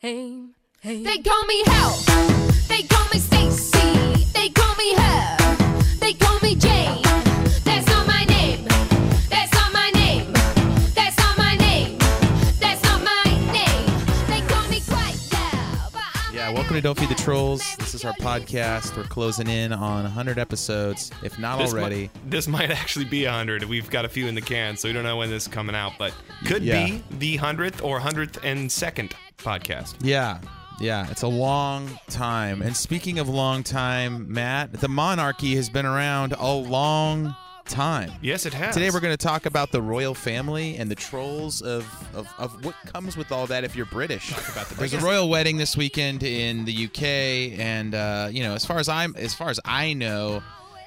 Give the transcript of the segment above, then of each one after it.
Hey, hey. They call me Hell. They call me Stacy. They call me her. They call me Jane. To Don't Feed the Trolls. This is our podcast. We're closing in on 100 episodes, if not This already. Might, this might actually be 100. We've got a few in the can, so we don't know when this is coming out, but could Yeah. be the 100th or 100th and second podcast. Yeah, yeah, it's a long time. And speaking of long time, Matt, the monarchy has been around a long time. Yes, it has. Today we're going to talk about the royal family and the trolls of, of, of what comes with all that if you're British. about the There's a royal wedding this weekend in the UK, and uh, you know, as far as I'm, as far as I know,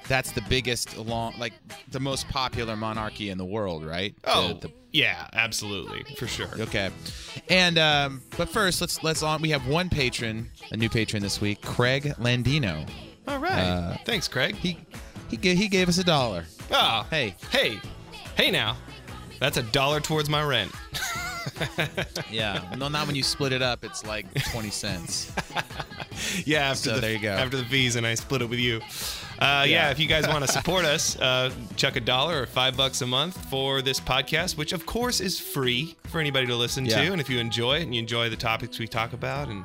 that's the biggest, long, like the most popular monarchy in the world, right? Oh, The- the- yeah, absolutely, for sure. Okay, and um, but first, let's let's on. We have one patron, a new patron this week, Craig Landino. All right. Uh, Thanks, Craig. He he ga- he gave us a dollar. Oh, Hey, hey, hey now. That's a dollar towards my rent. yeah. No, not when you split it up. It's like twenty cents. yeah, after So the, there you go. After the fees, and I split it with you. Uh, yeah. Yeah. if you guys want to support us, uh, chuck a dollar or five bucks a month for this podcast, which of course is free for anybody to listen Yeah. to. And if you enjoy it and you enjoy the topics we talk about and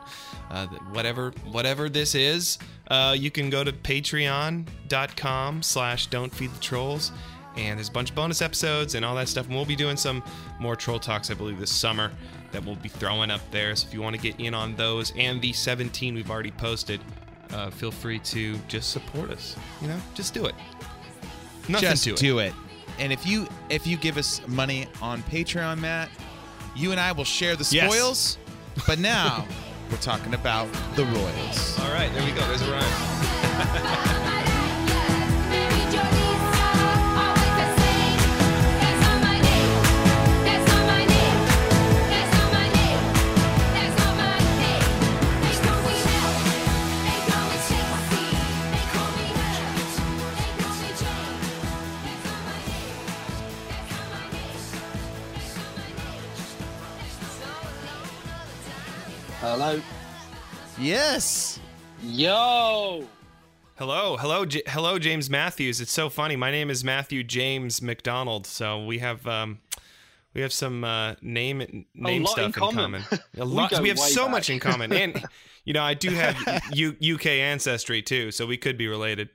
uh, whatever whatever this is, uh, you can go to patreon.com slash don't feed the trolls. And there's a bunch of bonus episodes and all that stuff. And we'll be doing some more troll talks, I believe, this summer that we'll be throwing up there. So if you want to get in on those and the 17 we've already posted, uh, feel free to just support us. You know, just do it. Nothing Just to it. do it. And if you if you give us money on Patreon, Matt, you and I will share the Yes. spoils. But now we're talking about the royals. All right, there we go. There's a rhyme. Yes. Yo. Hello, hello, J- hello, James Matthews. It's so funny. My name is Matthew James McDonald. So we have um, we have some uh, name name lot stuff in in common. common. A We lot. go We, have so back. much in common, and you know, I do have U- UK ancestry too, so we could be related.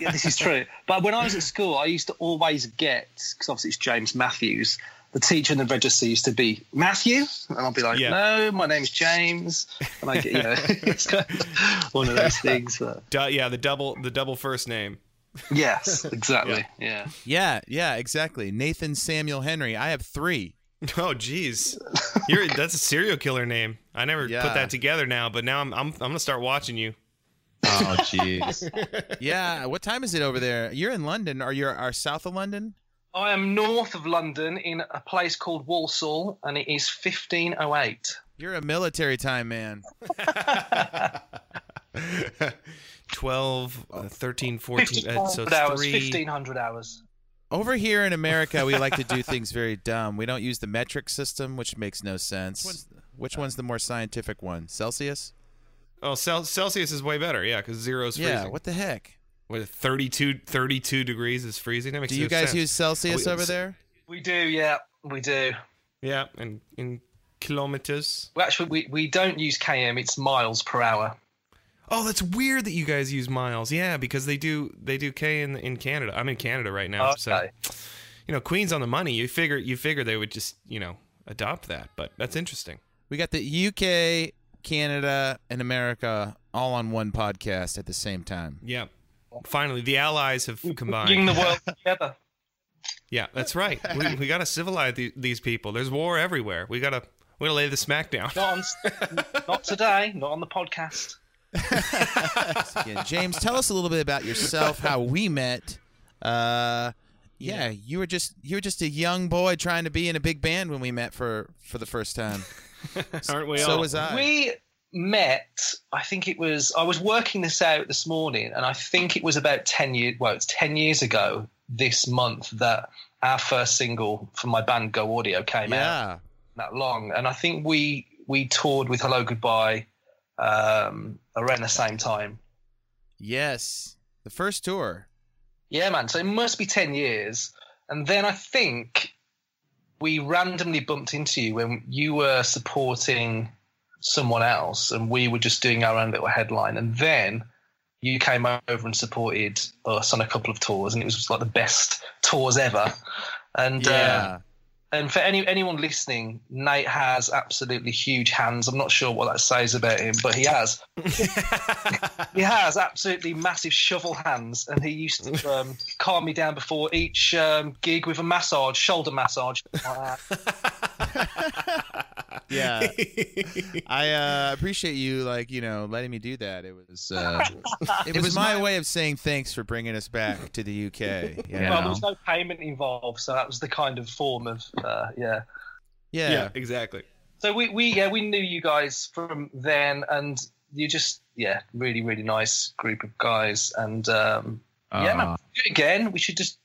Yeah, this is true. But when I was at school, I used to always get because obviously it's James Matthews. The teacher in the register used to be Matthew, and I'll be like, Yeah. "No, my name's James." And I get, you know, it's kind of one of those things. But Du- yeah, the double the double first name. yes, exactly. Yeah. Yeah, yeah, exactly. Nathan Samuel Henry. I have three. Oh, jeez, you're that's a serial killer name. I never Yeah. put that together now, but now I'm I'm, I'm gonna start watching you. Oh, jeez. yeah. What time is it over there? You're in London. Are you are south of London? I am north of London in a place called Walsall, and it is 1508. You're a military time man. 12, uh, 13, 14, uh, so 1500 it's hours. three. 1500 hours. Over here in America, we like to do things very dumb. We don't use the metric system, which makes no sense. Which one's the more scientific one? Celsius? Oh, Cel- Celsius is way better, yeah, because zero is freezing. Yeah. What the heck? With 32, 32 degrees is freezing. That makes Do you no guys sense. use Celsius Oh, over there? We do, yeah, we do. Yeah, and in kilometers. Well, actually, we, we don't use km. It's miles per hour. Oh, that's weird that you guys use miles. Yeah, because they do they do K in in Canada. I'm in Canada right now, so you know, Queen's on the money. You figure you figure they would just you know adopt that, but that's interesting. We got the UK, Canada, and America all on one podcast at the same time. Yeah. Finally, the Allies have Bring combined. the world together. Yeah, that's right. We, we got to civilize the, these people. There's war everywhere. We gotta we gotta lay the smack down. Not, on, not today. Not on the podcast. Yeah, James, tell us a little bit about yourself, how we met. Uh, yeah, you were just you were just a young boy trying to be in a big band when we met for for the first time. Aren't we so all? was I. We met. I think it was. I was working this out this morning, and I think it was about ten years. Well, it's ten years ago this month that our first single from my band Go Audio came out. yeah. That long, and I think we we toured with Hellogoodbye um, around the same time. Yes, the first tour. Yeah, man. So it must be 10 years. And then I think we randomly bumped into you when you were supporting someone else and we were just doing our own little headline. And then you came over and supported us on a couple of tours, and it was just like the best tours ever. And uh, Yeah. and for any anyone listening, Nate has absolutely huge hands. I'm not sure what that says about him, but he has. he has absolutely massive shovel hands, and he used to um, calm me down before each um, gig with a massage, shoulder massage. yeah. I uh, appreciate you, like you know, letting me do that. It was uh, it, was, my, way of saying thanks for bringing us back to the UK. You Well, there was no payment involved, so that was the kind of form of uh, yeah. yeah. yeah, exactly. So we, we yeah we knew you guys from then, and you just yeah really really nice group of guys, and um, yeah man, Aw. do it again. We should just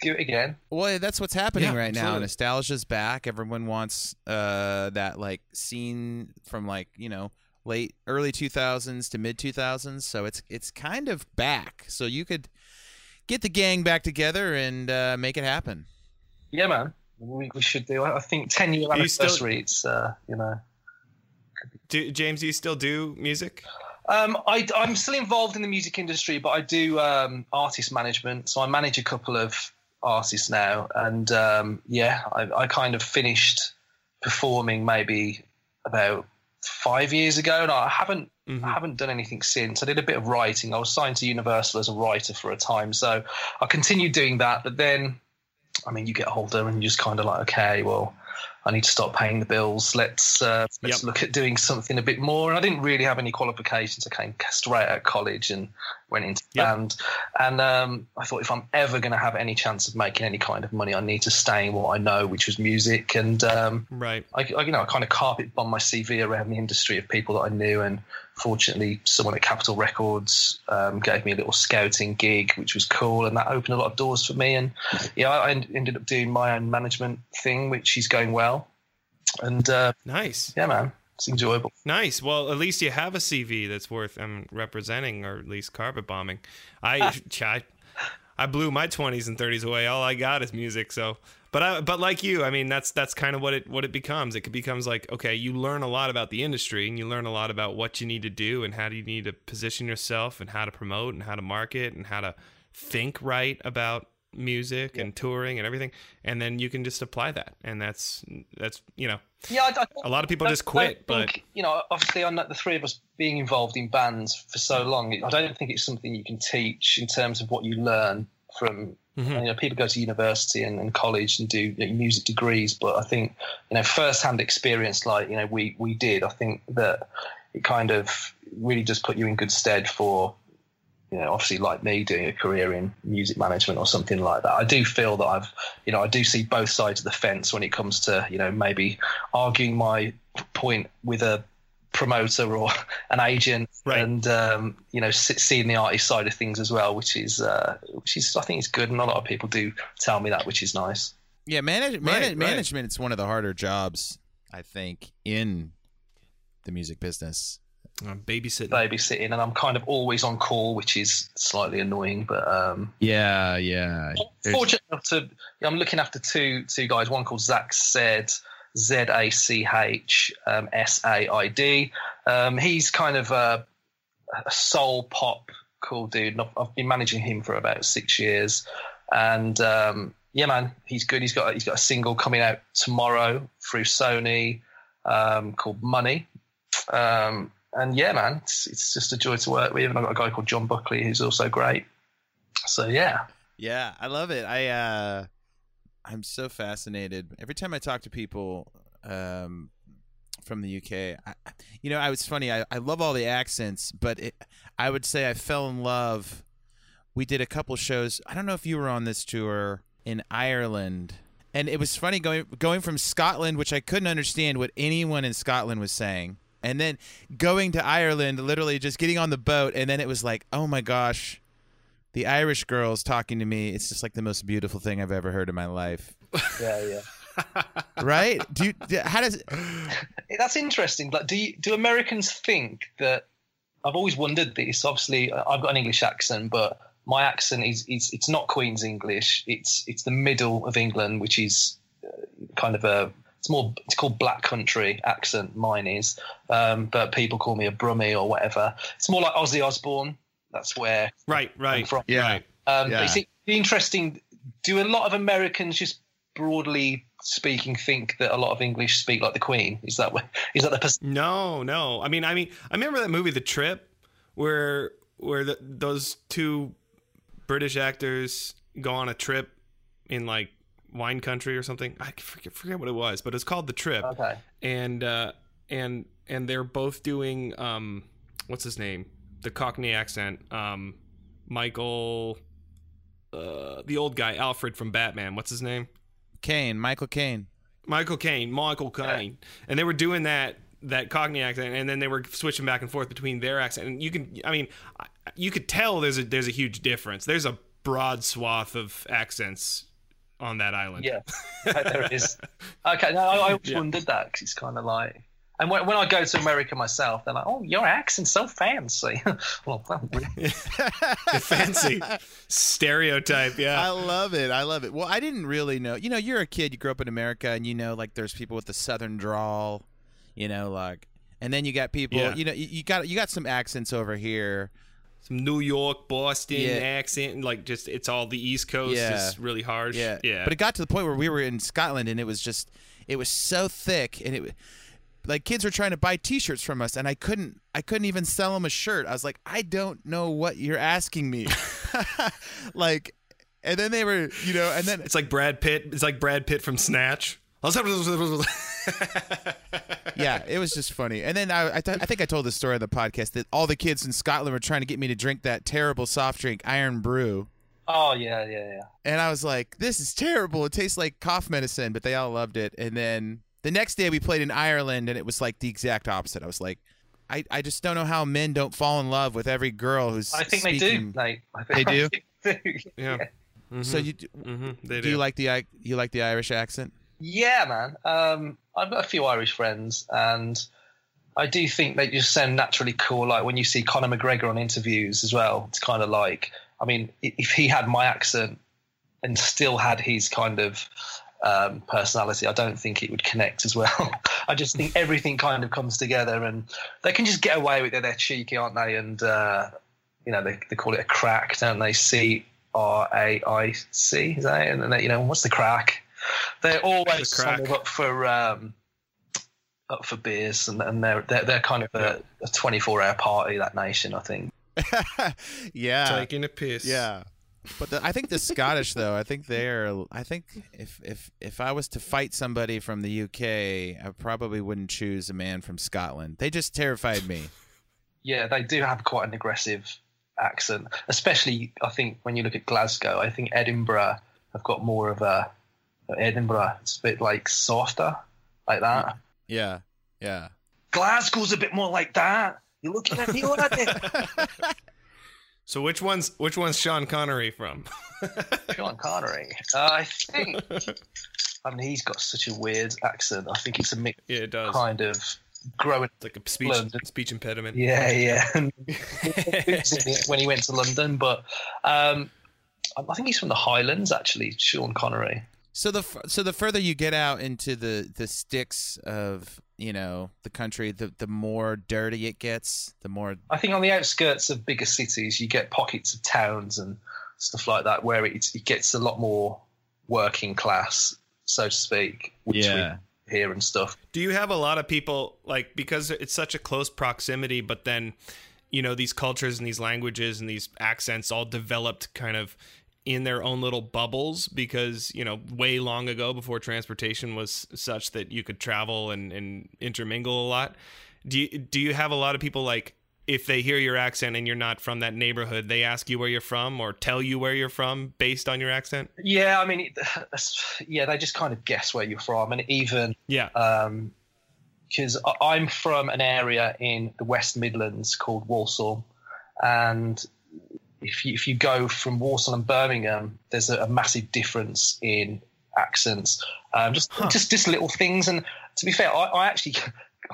do it again. Well, that's what's happening Yeah, right now. Nostalgia's back. Everyone wants uh, that like scene from like you know late early 2000s to mid 2000s. So it's it's kind of back. So you could get the gang back together and uh, make it happen. Yeah, man, we, we should do. I I think ten year you still- anniversary. It's uh, you know. Do, James, do you still do music? Um, I, I'm still involved in the music industry, but I do um, artist management. So I manage a couple of artists now, and um, yeah, I, I kind of finished performing maybe about five years ago, and I haven't Mhm. I haven't done anything since. I did a bit of writing. I was signed to Universal as a writer for a time, so I continued doing that. But then, I mean, you get older and you're just kind of like, okay, well, I need to start paying the bills. Let's uh, let's Yep. look at doing something a bit more. And I didn't really have any qualifications. I came straight out of college and went into Yep. band. And um, I thought if I'm ever going to have any chance of making any kind of money, I need to stay in what I know, which was music. And um, Right. I, I, you know, I kind of carpet bombed my CV around the industry of people that I knew, and fortunately, someone at Capitol Records um, gave me a little scouting gig, which was cool, and that opened a lot of doors for me. And yeah, I ended up doing my own management thing, which is going well. And uh, Nice. yeah, man, it's enjoyable. Nice. Well, at least you have a CV that's worth um, representing, or at least carpet bombing. I, I, I blew my twenties and thirties away. All I got is music. So, but I, but like you, I mean, that's that's kind of what it what it becomes. It becomes like okay, you learn a lot about the industry, and you learn a lot about what you need to do, and how do you need to position yourself, and how to promote, and how to market, and how to think right about music and touring and everything and then you can just apply that and that's that's you know Yeah, I, I, a lot of people just quit but you know, obviously, on the three of us being involved in bands for so long, I don't think it's something you can teach in terms of what you learn from. Mhm. You know, people go to university and, and college and do you know, music degrees, but I think you know, first-hand experience like you know we we did. I think that it kind of really does put you in good stead for. You know, obviously, like me, doing a career in music management or something like that. I do feel that I've, you know, I do see both sides of the fence when it comes to, you know, maybe arguing my point with a promoter or an agent Right. and um, you know seeing the artist side of things as well which is uh, which is I think is good and a lot of people do tell me that which is nice Yeah, manage, Right, manage right. management is one of the harder jobs I think in the music business. I'm babysitting babysitting and I'm kind of always on call which is slightly annoying but um Yeah, yeah. There's- fortunate enough to I'm looking after two two guys one called Zach Said Z A C H um, S A I D. Um, he's kind of a, a soul pop cool dude. I've, I've been managing him for about six years. And um, yeah man he's good. He's got he's got a single coming out tomorrow through Sony um, called Money. Um, and yeah man it's, it's just a joy to work with. And I've got a guy called John Buckley who's also great. So yeah. Yeah, I love it. I uh I'm so fascinated. Every time I talk to people um from the UK, I, you know, I was funny. I, I love all the accents, but it, I would say I fell in love. We did a couple shows. I don't know if you were on this tour in Ireland. And it was funny going going from Scotland, which I couldn't understand what anyone in Scotland was saying, and then going to Ireland, literally just getting on the boat, and then it was like, oh my gosh, the Irish girls talking to me. It's just like the most beautiful thing I've ever heard in my life. yeah yeah right? Do you, how does That's interesting. Like, do you, do Americans think that? I've always wondered this. Obviously, I've got an English accent, but my accent is, is it's not Queen's English. It's it's the middle of England, which is uh, kind of a it's more it's called Black Country accent. Mine is, um, but people call me a Brummie or whatever. It's more like Ozzy Osbourne. That's where Right, I'm right. from. Yeah. Right. Um, Yeah. But it's it'd interesting. Do a lot of Americans just broadly speaking think that a lot of English speak like the Queen? Is that what- is that the pers- No, no. I mean, I mean, I remember that movie, The Trip, where where the, those two British actors go on a trip in like wine country or something. I forget, forget what it was, but it's called The Trip. okay? and uh, and and they're both doing um, what's his name? The Cockney accent. Um, Michael, uh, the old guy, Alfred from Batman. What's his name? Caine, Michael Caine? Michael Caine, Michael Caine. And they were doing that that Cockney accent, and then they were switching back and forth between their accent. And you can, I mean, you could tell there's a there's a huge difference. There's a broad swath of accents on that island. Yeah, there it is. Okay, no, I, I always Yeah. wondered that because it's kind of like. And when, when I go to America myself, they're like, "Oh, your accent's so fancy." well, well, fancy stereotype. Yeah. I love it. I love it. Well, I didn't really know. You know, you're a kid. You grew up in America, and you know, like, there's people with the southern drawl. You know, like, and then you got people. Yeah. You know, you, you got you got some accents over here. Some New York, Boston Yeah. accent, like just it's all the East Coast Yeah. is really harsh. Yeah, yeah. But it got to the point where we were in Scotland, and it was just, it was so thick, and it, like, kids were trying to buy T-shirts from us, and I couldn't, I couldn't even sell them a shirt. I was like, I don't know what you're asking me, like, and then they were, you know, and then it's like Brad Pitt. It's like Brad Pitt from Snatch. yeah, it was just funny. And then I, I, th- I think I told the story on the podcast that all the kids in Scotland were trying to get me to drink that terrible soft drink, Irn-Bru. oh yeah, yeah, yeah. And I was like, this is terrible. It tastes like cough medicine, but they all loved it. And then the next day we played in Ireland and it was like the exact opposite. I was like, I, I just don't know how men don't fall in love with every girl who's I think they do, Nate. I think They do? I think they do. yeah. So you hmm They do do. you like the you like the Irish accent? Yeah, man. Um, I've got a few Irish friends, and I do think they just sound naturally cool. Like when you see Conor McGregor on interviews as well, it's kind of like, I mean, if he had my accent and still had his kind of um, personality, I don't think it would connect as well. I just think everything kind of comes together, and they can just get away with it. They're cheeky, aren't they? And uh, you know, they, they call it a crack, don't they? C R A I C, is that it? And then they, you know, what's the crack? They're always The crack. kind of up for um, up for beers, and, and they're, they're they're kind of a, a 24 hour party. That nation, I think. yeah. Taking a piss. Yeah. But the, I think the Scottish though, I think they're I think if if if I was to fight somebody from the UK, I probably wouldn't choose a man from Scotland. They just terrified me. Yeah, they do have quite an aggressive accent, especially I think when you look at Glasgow. I think Edinburgh have got more of a Edinburgh. It's a bit like softer, like that. Yeah. Yeah. Glasgow's a bit more like that. You're looking at me like that. So which one's which one's Sean Connery from? Sean Connery. Uh, I think. I mean, he's got such a weird accent. I think it's a mix, yeah, it does. kind of growing. It's like a speech London. speech impediment. Yeah, yeah. when he went to London, but um, I think he's from the Highlands. Actually, Sean Connery. So the so the further you get out into the the sticks of you know the country, the the more dirty it gets. The more I think on the outskirts of bigger cities, you get pockets of towns and stuff like that where it, it gets a lot more working class, so to speak. Which Yeah. we hear and stuff. Do you have a lot of people like because it's such a close proximity, but then you know these cultures and these languages and these accents all developed kind of in their own little bubbles because you know way long ago before transportation was such that you could travel and, and intermingle a lot. Do you, do you have a lot of people like if they hear your accent and you're not from that neighborhood, they ask you where you're from or tell you where you're from based on your accent? Yeah, I mean, yeah, they just kind of guess where you're from, and even Yeah. Um, because I'm from an area in the West Midlands called Walsall, and if you, if you go from Walsall and Birmingham, there's a, a massive difference in accents, um, just just just little things. And to be fair, I, I actually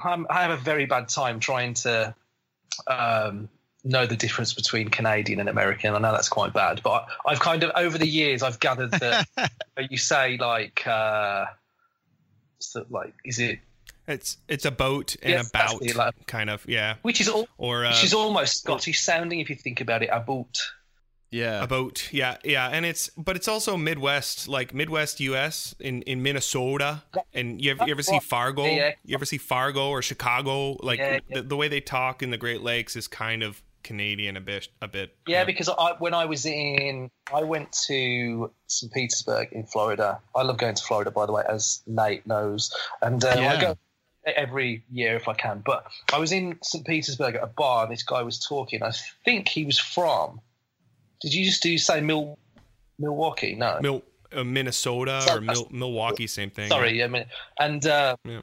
I'm, I have a very bad time trying to um, know the difference between Canadian and American. I know that's quite bad, but I, I've kind of over the years I've gathered that you say like uh, so like is it It's it's a boat and Yes, that's about the, like- kind of yeah. which is all Or uh, which is almost Scottish sounding if you think about it. A boat, Yeah. a boat, yeah, yeah, and it's but it's also Midwest, like Midwest U.S. in in Minnesota, and you ever, you ever see Fargo? Yeah, yeah. You ever see Fargo or Chicago? Like Yeah, yeah. The, the way they talk in the Great Lakes is kind of Canadian a bit, a bit. Yeah, because I, when I was in, I went to St. Petersburg in Florida. I love going to Florida, by the way, as Nate knows, and uh, Yeah. I go every year if I can. But I was in St. Petersburg at a bar, and this guy was talking. I think he was from. Did you just do you say Mil, Milwaukee? No, Mil, uh, Minnesota So- or Mil, Milwaukee, same thing. sorry. I mean, and uh, Yeah.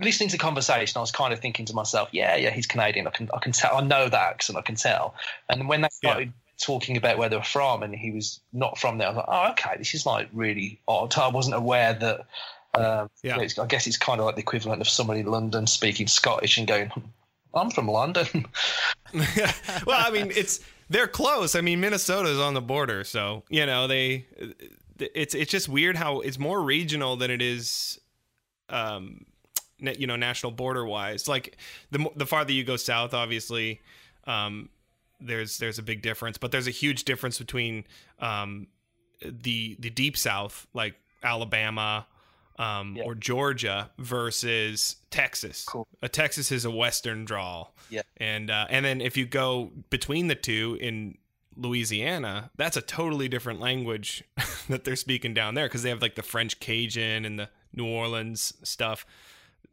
listening to the conversation, I was kind of thinking to myself, yeah, yeah, he's Canadian. I can, I can tell. I know that accent. I can tell. And when they Yeah. started talking about where they were from, and he was not from there, I was like, oh, okay, this is like really odd. I wasn't aware that. Um, Yeah. it's- I guess it's kind of like the equivalent of somebody in London speaking Scottish and going, "I'm from London." well, I mean, it's they're close. I mean, Minnesota's on the border, so you know they. It's it's just weird how it's more regional than it is, um, you know, national border wise. Like the the farther you go south, obviously, um, there's there's a big difference, but there's a huge difference between um, the the deep south, like Alabama. Um, Yeah. Or Georgia versus Texas. Cool. Uh, Texas is a Western draw. Yeah. and uh, and then if you go between the two in Louisiana, that's a totally different language that they're speaking down there because they have like the French Cajun and the New Orleans stuff.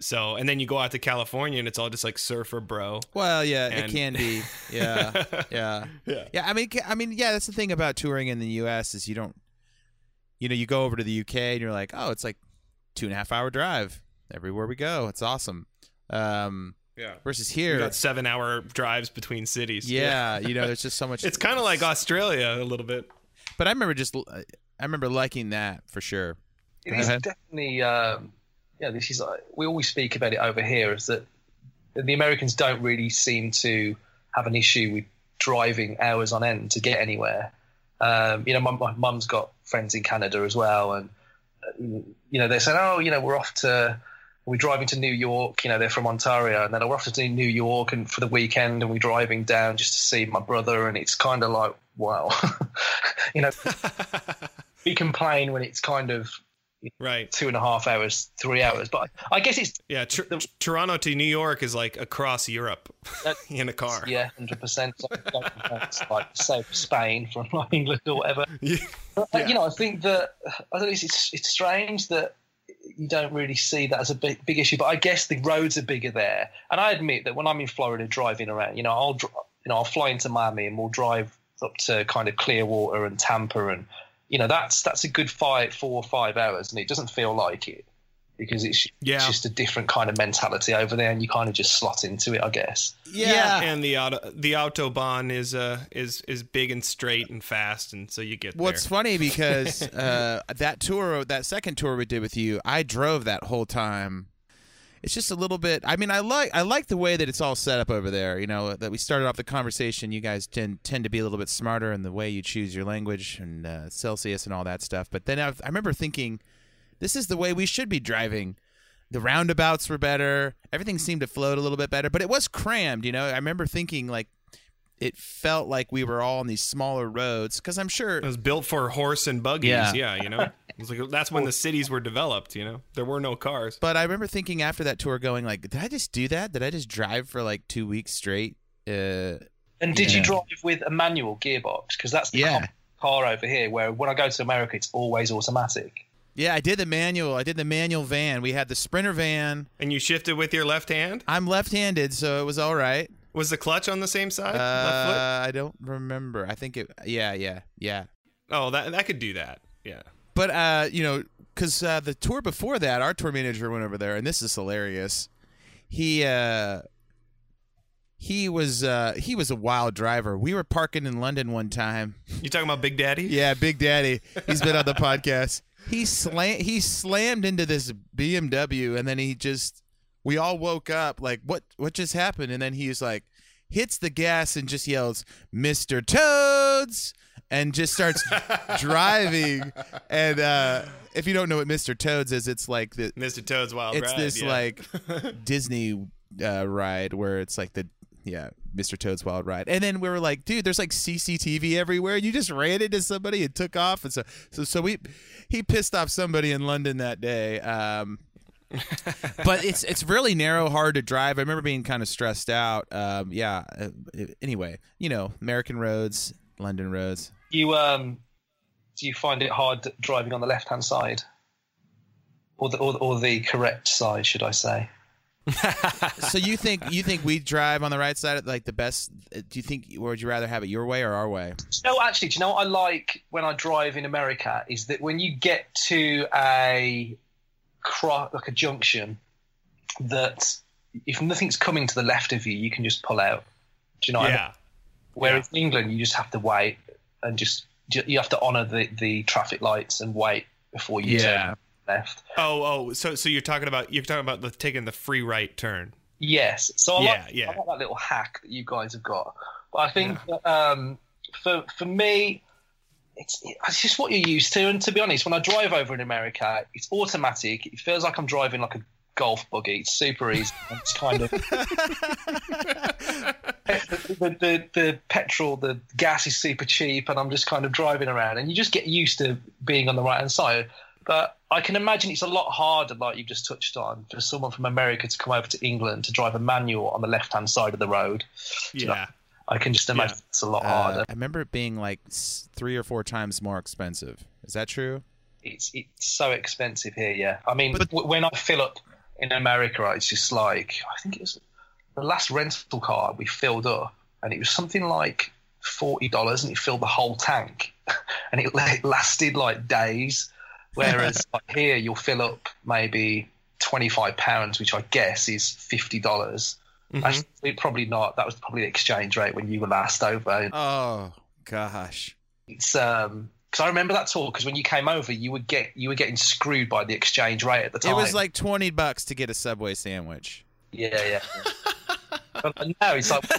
So and then you go out to California and it's all just like surfer bro. Well, yeah, And- it can be. Yeah, yeah, Yeah. yeah. I mean, I mean, yeah. That's the thing about touring in the U.S. is you don't, you know, you go over to the U.K. and you're like, oh, it's like two and a half hour drive everywhere we go. It's awesome. Um, Yeah. versus You here, got seven hour drives between cities. yeah, you know, there's just so much. It's kind of like Australia a little bit. but I remember just, I remember liking that for sure. It Go is ahead. definitely, um, yeah. This is like, we always speak about it over here. Is that the Americans don't really seem to have an issue with driving hours on end to get anywhere. Um, you know, my, my mum's got friends in Canada as well, and uh, you know they're saying, "Oh, you know, we're off to." We're driving to New York, you know, they're from Ontario, and then oh, we're off to New York and for the weekend, and we're driving down just to see my brother, and it's kind of like, wow, you know, we complain when it's kind of right. two and a half hours, three hours. But I guess it's Yeah. Tr- Toronto to New York is like across Europe Uh, in a car. yeah, hundred percent. It's like say Spain from like England or whatever. Yeah. But, Yeah. You know, I think that I don't. It's it's strange that you don't really see that as a big big issue. But I guess the roads are bigger there, and I admit that when I'm in Florida driving around, you know, I'll you know I'll fly into Miami and we'll drive up to kind of Clearwater and Tampa, and you know that's that's a good five four or five hours, and it doesn't feel like it because it's, Yeah. it's just a different kind of mentality over there, and you kind of just slot into it, I guess. Yeah. and the auto the autobahn is uh is is big and straight and fast, and so you get What's there. funny because uh, that tour, that second tour we did with you, I drove that whole time. It's just a little bit. I mean, I like I like the way that it's all set up over there. You know, that we started off the conversation. You guys tend tend to be a little bit smarter in the way you choose your language and uh, Celsius and all that stuff. But then I, I remember thinking, this is the way we should be driving. The roundabouts were better. Everything seemed to float a little bit better, but it was crammed. You know, I remember thinking like it felt like we were all on these smaller roads because I'm sure It was built for horse and buggies. Yeah. Yeah, you know, it was like that's when the cities were developed. You know, there were no cars. But I remember thinking after that tour, going like, "Did I just do that? Did I just drive for like two weeks straight?" Uh, And did you drive with a manual gearbox? Because that's the Yeah. car over here. Where when I go to America, it's always automatic. yeah, I did the manual. I did the manual van. We had the Sprinter van. And you shifted with your left hand. I'm left-handed, so it was all right. Was the clutch on the same side? left Uh, I don't remember. I think it. Yeah, yeah, yeah. Oh, that that could do that. Yeah. But uh, you know, because uh, the tour before that, our tour manager went over there, and this is hilarious. He uh, he was uh, he was a wild driver. We were parking in London one time. You talking about Big Daddy? Yeah, Big Daddy. He's been on the podcast. he slam he slammed into this BMW and then he just we all woke up like what what just happened and then he's like hits the gas and just yells Mr. Toads and just starts driving and uh if you don't know what Mr. Toads is it's like the Mr. Toad's Wild Ride. it's Ride. this yeah. like Disney uh, ride where it's like the yeah Mr. Toad's Wild Ride, and then we were like, dude, there's like CCTV everywhere. You just ran into somebody and took off, and so so so we he pissed off somebody in London that day. Um, but it's it's really narrow, hard to drive. I remember being kind of stressed out. Um, yeah. Uh, anyway, you know, American roads, London roads. You um, do you find it hard driving on the left hand side, or the or, or the correct side, should I say? so you think you think we drive on the right side like the best? Do you think, or would you rather have it your way or our way? No, actually, do you know what I like when I drive in America is that when you get to a cro- like a junction, that if nothing's coming to the left of you, you can just pull out. Do you know? What I mean? yeah. Whereas in England, you just have to wait and just you have to honour the the traffic lights and wait before you Yeah. turn left. Oh, oh. So, so you're talking about you're talking about the, taking the free right turn. Yes. So I Yeah, like, yeah. I like that little hack that you guys have got. But I think that, um, for for me, it's it's just what you're used to. And to be honest, when I drive over in America, it's automatic. It feels like I'm driving like a golf buggy. It's super easy. It's kind of the, the, the the petrol, the gas is super cheap, and I'm just kind of driving around, and you just get used to being on the right hand side. But I can imagine it's a lot harder, like you've just touched on, for someone from America to come over to England to drive a manual on the left hand side of the road. Yeah. I can just imagine Yeah. it's a lot Uh, harder. I remember it being like three or four times more expensive. Is that true? It's it's so expensive here. Yeah, I mean, w- when I fill up in America, it's just like I think it was the last rental car we filled up, and it was something like forty dollars, and it filled the whole tank, and it, it lasted like days. Whereas like here, you'll fill up maybe twenty five pounds, which I guess is fifty dollars. Mhm. Actually, probably not. That was probably the exchange rate when you were last over. Oh gosh. It's um because I remember that talk because when you came over, you would get you were getting screwed by the exchange rate at the time. It was like twenty bucks to get a Subway sandwich. yeah, yeah. but now it's like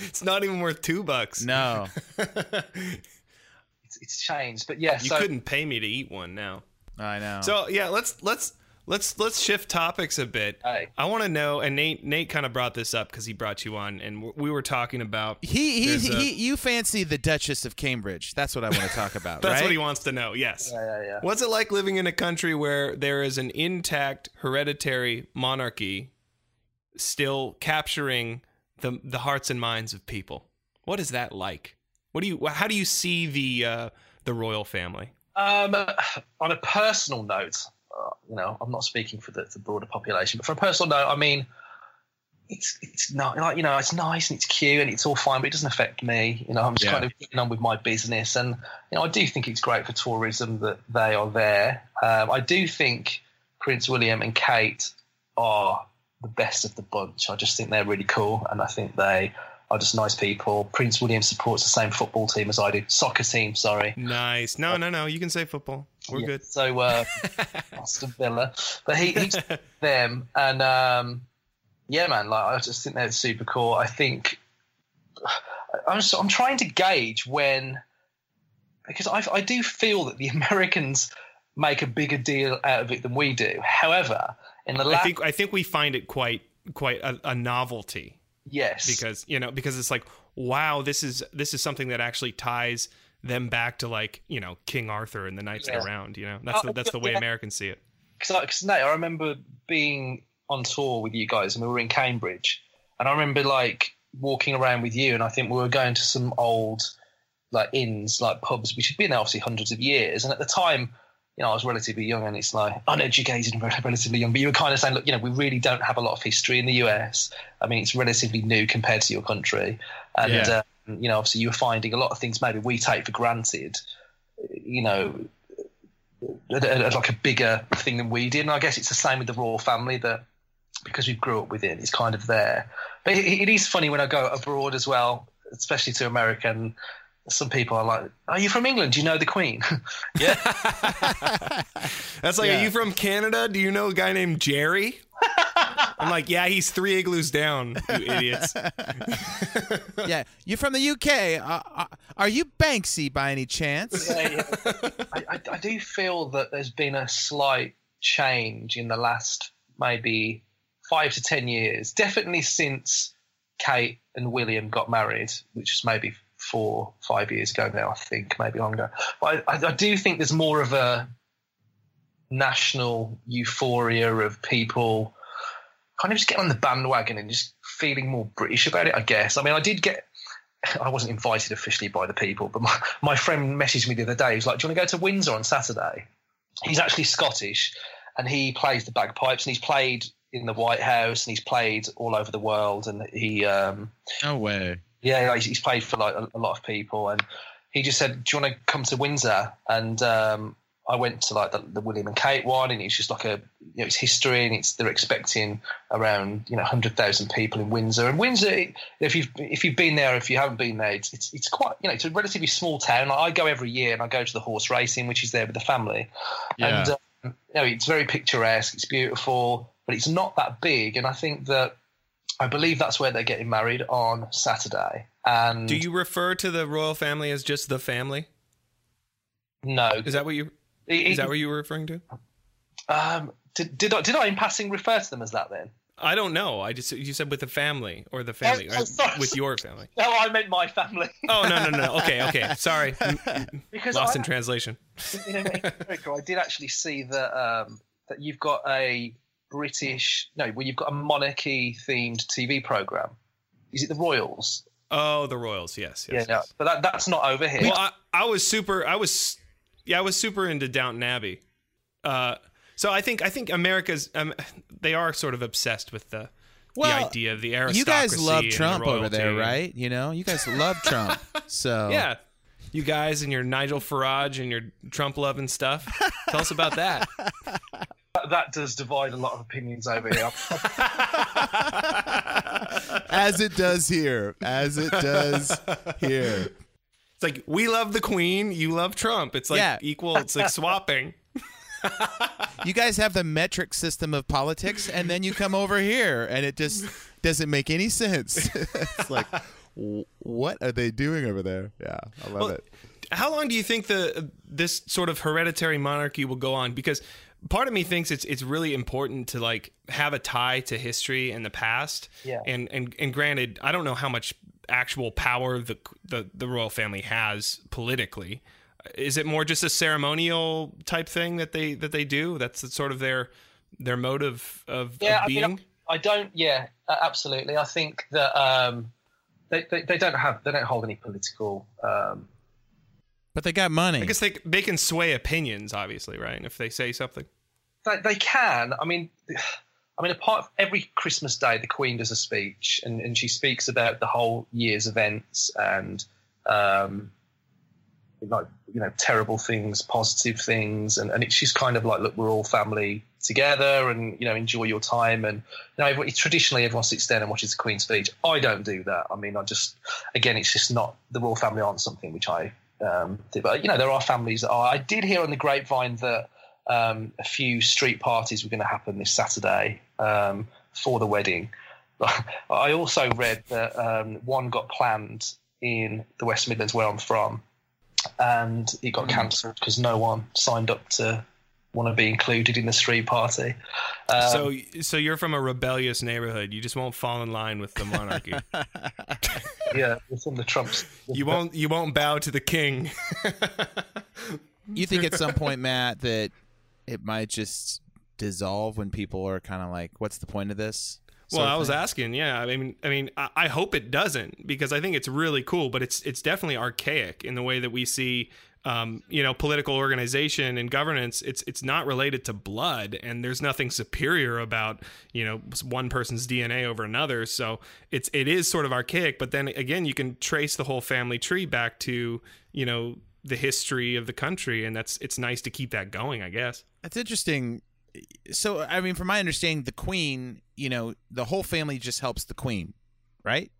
it's not even worth two bucks. No. it's, it's changed, but yeah. you so couldn't pay me to eat one now. I know. So yeah, let's let's let's let's shift topics a bit. Hey. I want to know, and Nate Nate kind of brought this up because he brought you on, and we were talking about. he he, There's a- he you fancy the Duchess of Cambridge. That's what I want to talk about, That's right? what he wants to know. Yes. yeah, yeah, yeah. What's it like living in a country where there is an intact hereditary monarchy still capturing the the hearts and minds of people? What is that like? What do you how do you see the uh, the royal family? Um, on a personal note, you know, I'm not speaking for the, the broader population, but for a personal note, I mean, it's it's not like you know, it's nice and it's cute and it's all fine, but it doesn't affect me. You know, I'm just Yeah. kind of getting on with my business, and you know, I do think it's great for tourism that they are there. Um, I do think Prince William and Kate are the best of the bunch. I just think they're really cool, and I think they are just nice people. Prince William supports the same football team as I do, soccer team. Sorry. Nice. No, no, no. You can say football. We're Yeah, good. So uh, Aston Villa, but he, he's them, and um, yeah, man. Like I just think they're super cool. I think I'm so, I'm trying to gauge when because I I do feel that the Americans make a bigger deal out of it than we do. However, in the I think I think we find it quite quite a, a novelty yes, because you know because it's like wow this is this is something that actually ties them back to like you know King Arthur and the knights Yeah. that around you know that's Oh, the, that's the way yeah. Americans see it. because Nate, I remember being on tour with you guys, and we were in Cambridge, and I remember like walking around with you, and I think we were going to some old like inns, like pubs, which had been there obviously hundreds of years, and at the time. You know, I was relatively young, and it's like uneducated and relatively young. But you were kind of saying, look, you know, we really don't have a lot of history in the US. I mean, it's relatively new compared to your country, and Yeah. uh, you know, obviously, you were finding a lot of things maybe we take for granted. You know, like a bigger thing than we did. And I guess it's the same with the royal family that because we grew up with it, it's kind of there. But it, it is funny when I go abroad as well, especially to America, and some people are like, "Are you from England? Do you know the Queen?" yeah, That's like, Yeah. are you from Canada? Do you know a guy named Jerry? I'm like, yeah, he's three igloos down, you idiots. yeah, you're from the UK. Uh, uh, are you Banksy by any chance? Yeah, yeah. I, I, I do feel that there's been a slight change in the last maybe five to ten years. Definitely since Kate and William got married, which is maybe four, five years ago now. I think maybe longer. But I, I, do think there's more of a national euphoria of people kind of just getting on the bandwagon and just feeling more British about it. I guess. I mean, I did get. I wasn't invited officially by the people, but my, my friend messaged me the other day. He's like, Do you want to go to Windsor on Saturday? He's actually Scottish and he plays the bagpipes and he's played in the White House and he's played all over the world. And he, um, No way. Yeah, like, he's played for like a, a lot of people. And he just said, Do you want to come to Windsor? And um, I went to like the, the William and Kate one, and it's just like a you know it's history, and it's they're expecting around you know hundred thousand people in Windsor. And Windsor, if you've if you've been there, if you haven't been there, it's it's, it's quite you know it's a relatively small town. I go every year, and I go to the horse racing, which is there with the family, Yeah. and um, you know it's very picturesque, it's beautiful, but it's not that big. And I think that I believe that's where they're getting married on Saturday. And Do you refer to the royal family as just the family? no? Is that what you It- is that what you were referring to? Um, did, did I did I in passing refer to them as that then? I don't know. I just you said with the family or the family oh, sorry. with your family. No, I meant my family. Oh no no no. Okay okay. Sorry. because Lost I, in translation. in America, I did actually see that um, that you've got a British no, well you've got a monarchy themed TV program. Is it the Royals? Oh, the Royals. Yes. yes yeah, no, but that, that's not over here. Well, I, I was super. I was, yeah, I was super into Downton Abbey. Uh, so I think I think America's um, they are sort of obsessed with the Well, the idea of the aristocracy. You guys love and the Trump over there, royalty. right? You know, you guys love Trump. So Yeah, you guys and your Nigel Farage and your Trump loving stuff. Tell us about that. that, that does divide a lot of opinions over here. as it does here, as it does here. It's like we love the Queen, you love Trump. It's like Yeah. equal. It's like swapping. You guys have the metric system of politics, and then you come over here, and it just doesn't make any sense. it's like, what are they doing over there? Yeah, I love Well, it. How long do you think the this sort of hereditary monarchy will go on? Because part of me thinks it's it's really important to like have a tie to history and the past. Yeah. And and and granted, I don't know how much actual power the the, the royal family has politically. Is it more just a ceremonial type thing that they that they do? That's sort of their their mode of of, Yeah, of I mean, being. I don't. Yeah, uh, absolutely. I think that um, they, they they don't have they don't hold any political. Um, But they got money. I guess they they can sway opinions, obviously, right? If they say something. They, they can. I mean, I mean, apart every Christmas day, the Queen does a speech, and, and she speaks about the whole year's events and um, like you know terrible things, positive things, and, and it's just kind of like, look, we're all family together, and you know, enjoy your time. And you know, traditionally everyone sits down and watches the Queen's speech. I don't do that. I mean, I just again, it's just not the royal family aren't something which I um. But you know, there are families that are. I did hear on the grapevine that um, a few street parties were going to happen this Saturday um, for the wedding. I also read that um, one got planned in the West Midlands, where I'm from, and it got cancelled because no one signed up to want to be included in the street party. Um, So, so you're from a rebellious neighborhood. You just won't fall in line with the monarchy. yeah, we're from the Trumps. you won't. You won't bow to the king. you think at some point, Matt, that it might just dissolve when people are kind of like, "What's the point of this?" well, I was thing? asking. Yeah, I mean, I mean, I, I hope it doesn't because I think it's really cool, but it's it's definitely archaic in the way that we see. Um, you know, political organization and governance. It's it's not related to blood, and there's nothing superior about you know one person's DNA over another. So it's it is sort of archaic. But then again, you can trace the whole family tree back to you know the history of the country, and that's it's nice to keep that going. I guess. That's interesting. So, I mean, from my understanding, the queen, you know, the whole family just helps the queen, right?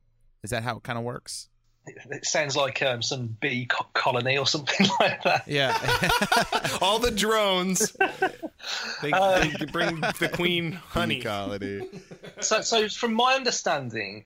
Is that how it kind of works? it sounds like um, some bee co- colony or something like that. Yeah. All the drones. They, Uh, they bring the queen honey. Colony. So, so from my understanding,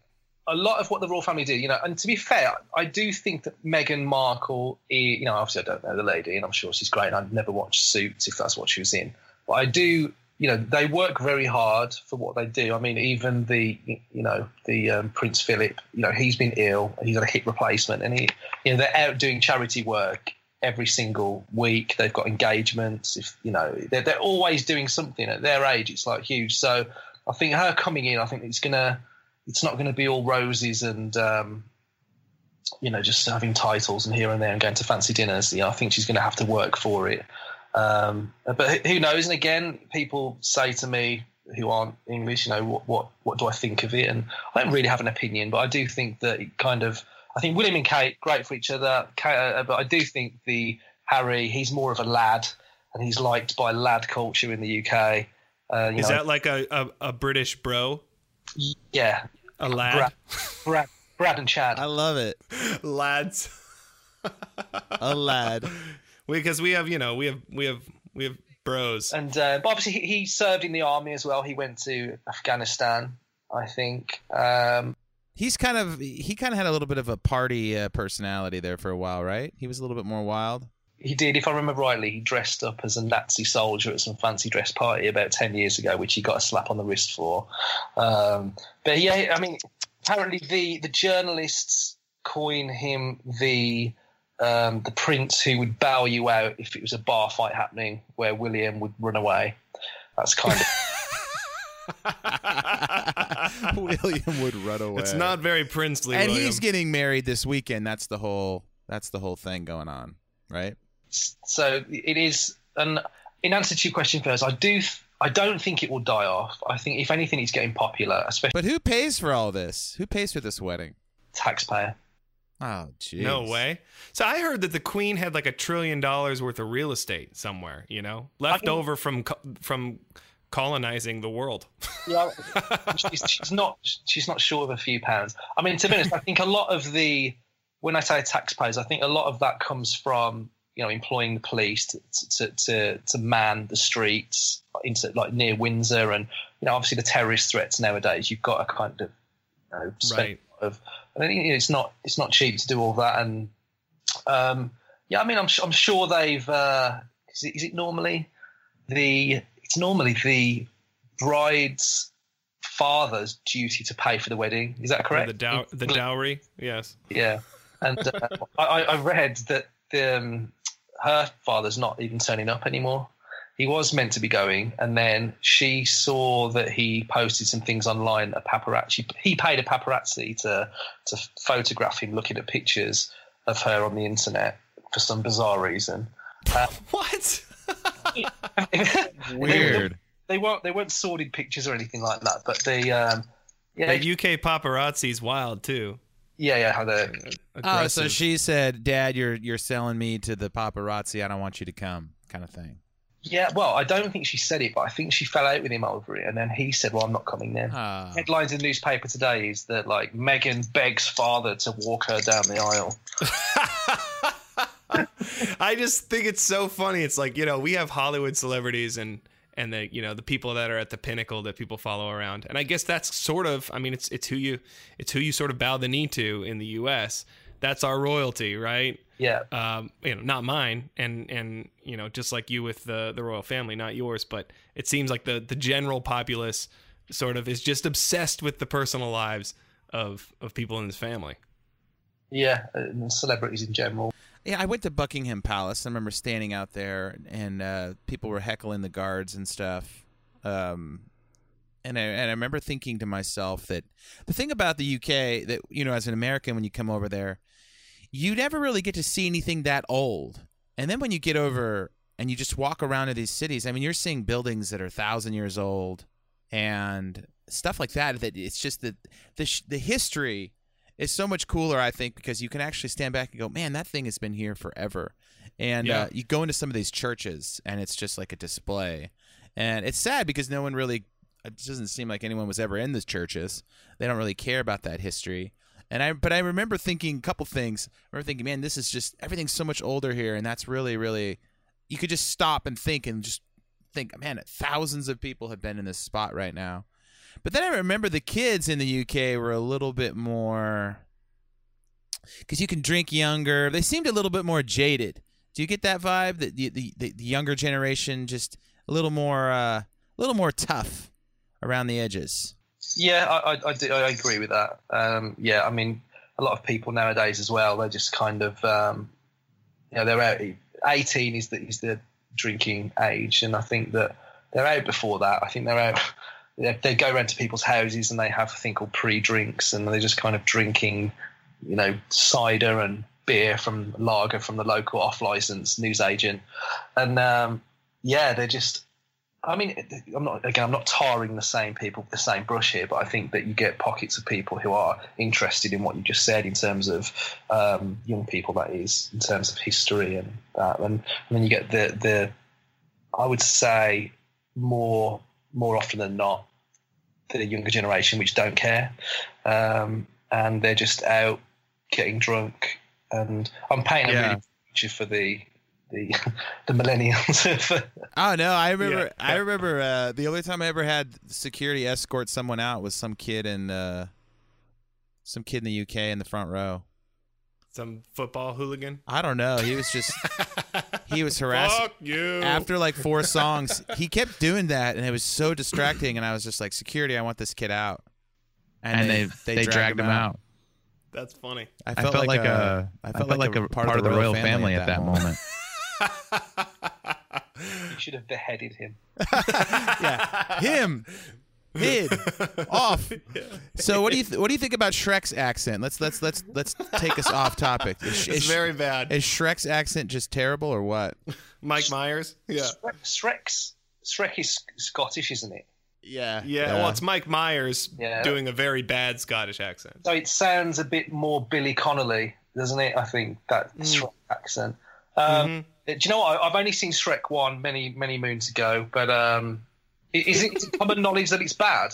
a lot of what the royal family do, you know, and to be fair, I do think that Meghan Markle, you know, obviously I don't know the lady, and I'm sure she's great. I've never watched Suits if that's what she was in, but I do, you know, they work very hard for what they do. I mean, even the, you know, the um, Prince Philip, you know, he's been ill, he's got a hip replacement, and he, you know, they're out doing charity work every single week. They've got engagements. If you know, they're, they're always doing something at their age. It's like huge. So I think her coming in, I think it's gonna, it's not going to be all roses and, um, you know, just having titles and here and there and going to fancy dinners. You know, I think she's going to have to work for it. Um, but who knows? And again, people say to me who aren't English, you know, what what what do I think of it? And I don't really have an opinion, but I do think that it kind of. I think William and Kate great for each other, Kate, uh, but I do think the Harry he's more of a lad, and he's liked by lad culture in the UK. Uh, you Is know, that like a, a, a British bro? Yeah, A lad? Brad, Brad, Brad and Chad. I love it. Lads. A lad. Because we have, you know, we have we have we have bros. And uh, but obviously, he, he served in the army as well. He went to Afghanistan, I think. Um, He's kind of he kind of had a little bit of a party uh, personality there for a while, right? He was a little bit more wild. He did, if I remember rightly, he dressed up as a Nazi soldier at some fancy dress party about ten years ago, which he got a slap on the wrist for. Um, but yeah, I mean, apparently the the journalists coin him the um, the prince who would bow you out if it was a bar fight happening where William would run away. That's kind of. William would run away. It's not very princely. and William. he's getting married this weekend. That's the whole. That's the whole thing going on, right? So it is and in answer to your question first i do i don't think it will die off i think if anything it's getting popular especially But who pays for all this? Who pays for this wedding? taxpayer Oh, jeez. No way. So I heard that the queen had like a trillion dollars worth of real estate somewhere, you know, left mean- over from from colonizing the world. yeah she's, she's not she's not short of a few pounds i mean to be honest i think a lot of the when i say taxpayers i think a lot of that comes from you know employing the police to to to, to man the streets into like near windsor and you know obviously the terrorist threats nowadays you've got a kind of you know, Right. of you know, it's not it's not cheap to do all that and um yeah i mean i'm, I'm sure they've uh is it, is it normally the it's normally the bride's father's duty to pay for the wedding. Is that correct? the dow- the dowry. Yes. yeah. And uh, I, I read that the, um, her father's not even turning up anymore. He was meant to be going, and then she saw that he posted some things online. A paparazzi, he paid a paparazzi to to photograph him looking at pictures of her on the internet for some bizarre reason. What? Weird. They weren't they weren't sordid pictures or anything like that, but the um, yeah, The UK paparazzi's wild too. Yeah, yeah, how the Oh, so Aggressive. she said, "Dad, you're you're selling me to the paparazzi. I don't want you to come," kind of thing. yeah. Well, I don't think she said it, but I think she fell out with him over it, and then he said, "Well, I'm not coming then." Ah. Headlines in the newspaper today is that like Meghan begs father to walk her down the aisle. I just think it's so funny. It's like you know we have Hollywood celebrities and and the you know the people that are at the pinnacle that people follow around, and I guess that's sort of I mean it's it's who you it's who you sort of bow the knee to in the U.S. That's our royalty, right? Yeah, Um, you know, not mine, and and you know just like you with the the royal family, not yours. But it seems like the the general populace sort of is just obsessed with the personal lives of of people in this family. yeah, and celebrities in general. Yeah, I went to Buckingham Palace. I remember standing out there, and uh, people were heckling the guards and stuff. Um, and I, and I remember thinking to myself that the thing about the UK that you know, as an American, when you come over there, you never really get to see anything that old. And then when you get over and you just walk around to these cities, I mean, you're seeing buildings that are thousand years old and stuff like that. That it's just that the the history is so much cooler, I think, because you can actually stand back and go, man, that thing has been here forever. And Yeah. uh, you go into some of these churches, and it's just like a display. And it's sad because no one really, it doesn't seem like anyone was ever in the churches. They don't really care about that history. And I, but I remember thinking a couple things. I remember thinking, man, this is just everything's so much older here, and that's really, really. You could just stop and think and just think, man, thousands of people have been in this spot right now. But then I remember the kids in the UK were a little bit more, because you can drink younger. They seemed a little bit more jaded. Do you get that vibe that the the, the, younger generation just a little more, uh, a little more tough around the edges? Yeah, I, I, I, do, I agree with that. Um, yeah, I mean, a lot of people nowadays as well. They're just kind of, um, you know, they're out. Eighteen is the is the drinking age, and I think that they're out before that. I think they're out. They, go around to people's houses and they have a thing called pre-drinks, and they're just kind of drinking, you know, cider and beer from lager from the local off-license newsagent, and um, yeah, they're just I mean, I'm not again. I'm not tarring the same people with the same brush here, but I think that you get pockets of people who are interested in what you just said in terms of um, young people. That is, in terms of history and that, and, and then you get the the. I would say more more often than not, the younger generation which don't care, um, and they're just out getting drunk. And I'm painting Yeah. a really picture for the the the millennials. Oh no, I remember. Yeah. I remember uh, the only time I ever had security escort someone out was some kid in uh, some kid in the UK in the front row. Some football hooligan. I don't know. He was just he was harassing. Fuck you. After like four songs, he kept doing that, and it was so distracting. And I was just like, "Security, I want this kid out." and they they, dragged, him out. That's funny. I I felt, felt like a, a I felt like a part of the royal family at that moment. you should have beheaded him. yeah, him, hid, off. So what do you th- what do you think about Shrek's accent? Let's let's let's let's take us off topic. Is, It's is- very bad. is Shrek's accent just terrible or what? Mike Myers. Yeah. Shrek, Shrek's Shrek is Scottish, isn't it? Yeah, Yeah, well, it's Mike Myers Yeah. doing a very bad Scottish accent. So it sounds a bit more Billy Connolly, doesn't it? I think that Shrek accent. Um, Do you know what? I- I've only seen Shrek one many many moons ago, but um, i- is it, is it common knowledge that it's bad?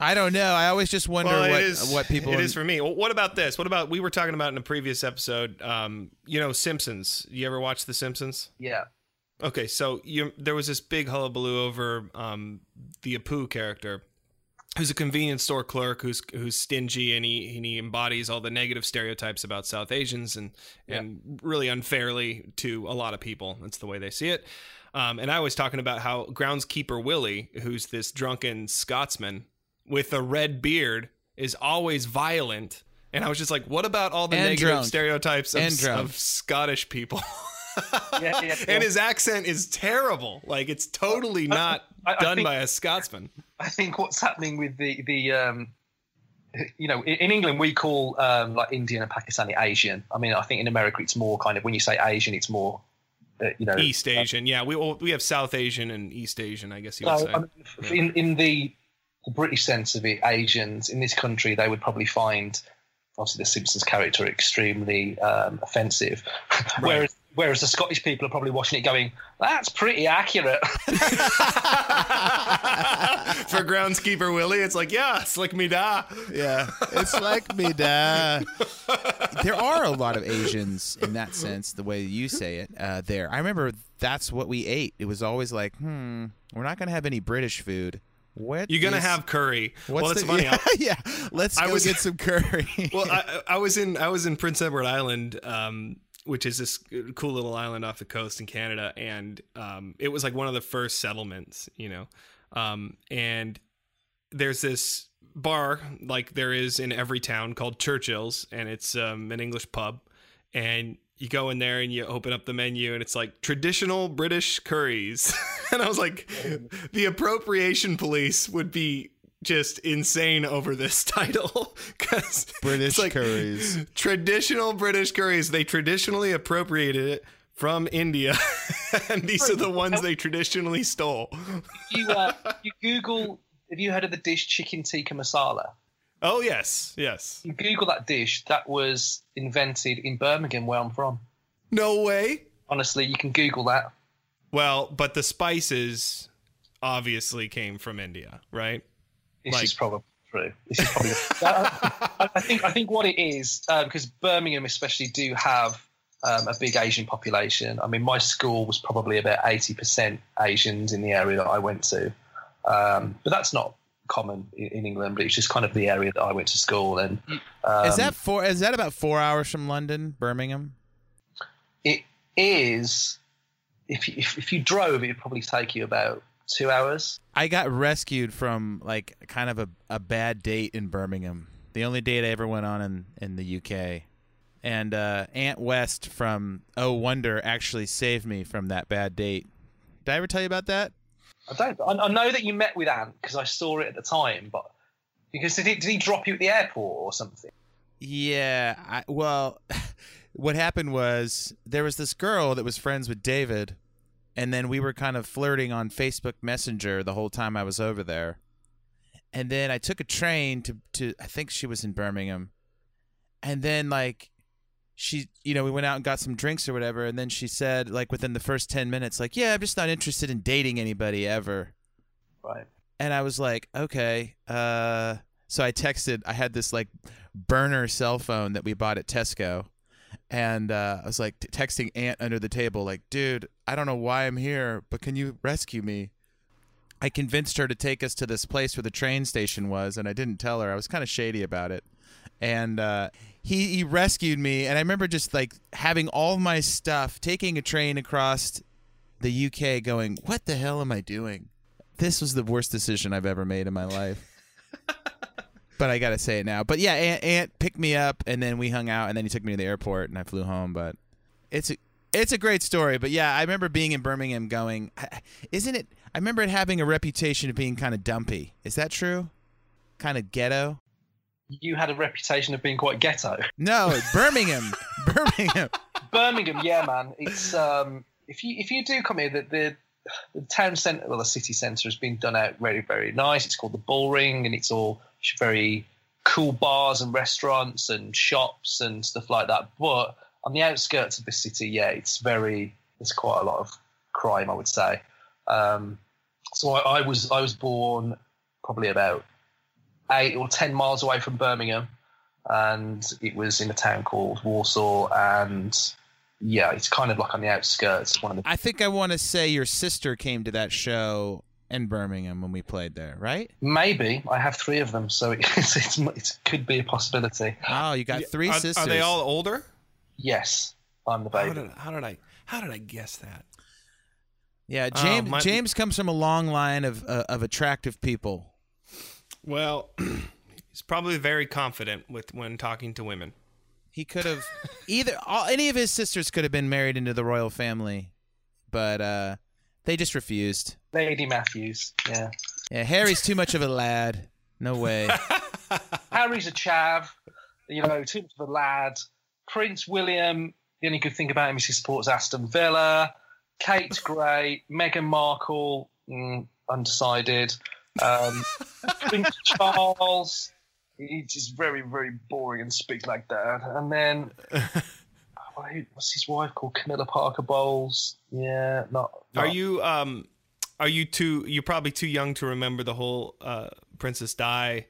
I don't know. I always just wonder Well, what it is what people. It is for me. Well, what about this? What about we were talking about in a previous episode? Um, you know, Simpsons. You ever watch The Simpsons? Yeah. Okay, so you, there was this big hullabaloo over um, the Apu character, who's a convenience store clerk who's who's stingy and he and he embodies all the negative stereotypes about South Asians and and really unfairly to a lot of people. That's the way they see it. Um, and I was talking about how groundskeeper Willie, who's this drunken Scotsman with a red beard, is always violent. And I was just like, what about all the And negative drunk. stereotypes of, of Scottish people? Yeah, yeah, and his accent is terrible. Like it's totally not I- I done think- by a Scotsman. I think what's happening with the the um, you know in, in England we call um, like Indian and Pakistani Asian. I mean I think in America it's more kind of when you say Asian it's more you know East Asian, yeah. We well, we have South Asian and East Asian, I guess you would So, say. I mean, f- in in the, the British sense of it, Asians in this country they would probably find obviously the Simpsons character extremely um, offensive, whereas whereas the Scottish people are probably watching it going, "That's pretty accurate." For groundskeeper Willie, it's like, yeah, it's like me da. Yeah, it's like me, da. There are a lot of Asians in that sense, the way you say it. Uh, there, I remember that's what we ate. It was always like, hmm, we're not gonna have any British food. What You're gonna is- have curry. What's well, it's the, funny. Yeah, yeah. let's I go was- get some curry. well, I, I was in I was in Prince Edward Island, um, which is this cool little island off the coast in Canada, and um, it was like one of the first settlements, you know. Um, and there's this bar like there is in every town called Churchill's, and it's um, an English pub, and you go in there and you open up the menu and it's like traditional British curries. and I was like, the appropriation police would be just insane over this title because British like curries. traditional British curries. They traditionally appropriated it from India, and these are the ones they traditionally stole. you uh, you Google. Have you heard of the dish chicken tikka masala? Oh yes, yes. You Google that dish. That was invented in Birmingham, where I'm from. No way. Honestly, you can Google that. Well, but the spices obviously came from India, right? This Like- is probably true. This is probably. I, I think I think what it is uh, because Birmingham especially do have um, a big Asian population. I mean, my school was probably about eighty percent Asians in the area that I went to, um, but that's not common in, in England. But it's just kind of the area that I went to school and. Um, is that four? Is that about four hours from London, Birmingham? it is if you, if, if you drove, it would probably take you about two hours. I got rescued from like kind of a, a bad date in Birmingham. The only date I ever went on in, in the UK. And uh, Ant West from Oh Wonder actually saved me from that bad date. Did I ever tell you about that? I don't. I, I know that you met with Aunt because I saw it at the time, but because did he, did he drop you at the airport or something? Yeah. I, well, what happened was there was this girl that was friends with David, and then we were kind of flirting on Facebook Messenger the whole time I was over there. And then I took a train to to I think she was in Birmingham. And then like she you know, we went out and got some drinks or whatever, and then she said like within the first 10 minutes like, "Yeah, I'm just not interested in dating anybody ever." Right. And I was like, "Okay." Uh so I texted I had this like burner cell phone that we bought at Tesco. And uh, I was like t- texting Ant under the table, like, dude, I don't know why I'm here, but can you rescue me? I convinced her to take us to this place where the train station was, and I didn't tell her. I was kind of shady about it. And uh, he, he rescued me, and I remember just like having all my stuff, taking a train across the UK, going, what the hell am I doing? This was the worst decision I've ever made in my life but I gotta say it now. But yeah, Ant, Ant picked me up, and then we hung out, and then he took me to the airport, and I flew home. But it's a it's a great story. But yeah, I remember being in Birmingham, going, isn't it? I remember it having a reputation of being kind of dumpy. Is that true? Kind of ghetto? You had a reputation of being quite ghetto. No, Birmingham, Birmingham. Birmingham, yeah, man. It's um, if you if you do come here, the the, the town centre, well, the city centre has been done out very very nice. It's called the Bull Ring, and it's all very cool bars and restaurants and shops and stuff like that. But on the outskirts of the city, yeah, it's very there's quite a lot of crime, I would say. Um, so I, I was I was born probably about eight or ten miles away from Birmingham, and it was in a town called Walsall, and yeah, it's kind of like on the outskirts. One of the I think I want to say your sister came to that show in Birmingham when we played there, right? maybe I have three of them, so it's, it's, it could be a possibility. Oh, you got three are, sisters. Are they all older? Yes, I'm the How baby. did, how did I how did I guess that? Yeah, Oh, James. my- James comes from a long line of uh, of attractive people. Well, he's probably very confident with when talking to women. He could have either all, any of his sisters could have been married into the royal family, but uh, they just refused. Lady Matthews, yeah. Yeah, Harry's too much of a lad. No way. Harry's a chav, you know, too much of a lad. Prince William, the only good thing about him is he supports Aston Villa. Kate Gray, Meghan Markle, mm, undecided. Um, Prince Charles, he's just very, very boring and speaks like that. And then, what's his wife called? Camilla Parker Bowles. Yeah, not. Are you um are you too you're probably too young to remember the whole uh Princess Di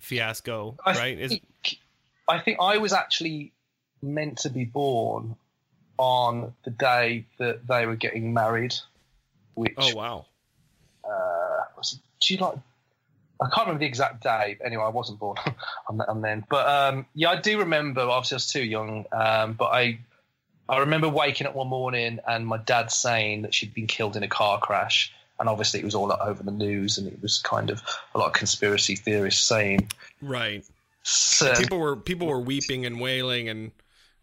fiasco, I right? Is Think, I think I was actually meant to be born on the day that they were getting married, which Oh wow. uh, was it July. I can't remember the exact date. Anyway, I wasn't born on, that, on then, but um, yeah, I do remember. Obviously, I was too young, um, but I I remember waking up one morning and my dad saying that she'd been killed in a car crash. And obviously, it was all over the news, and it was kind of a lot of conspiracy theorists saying Right. certain People were people were weeping and wailing and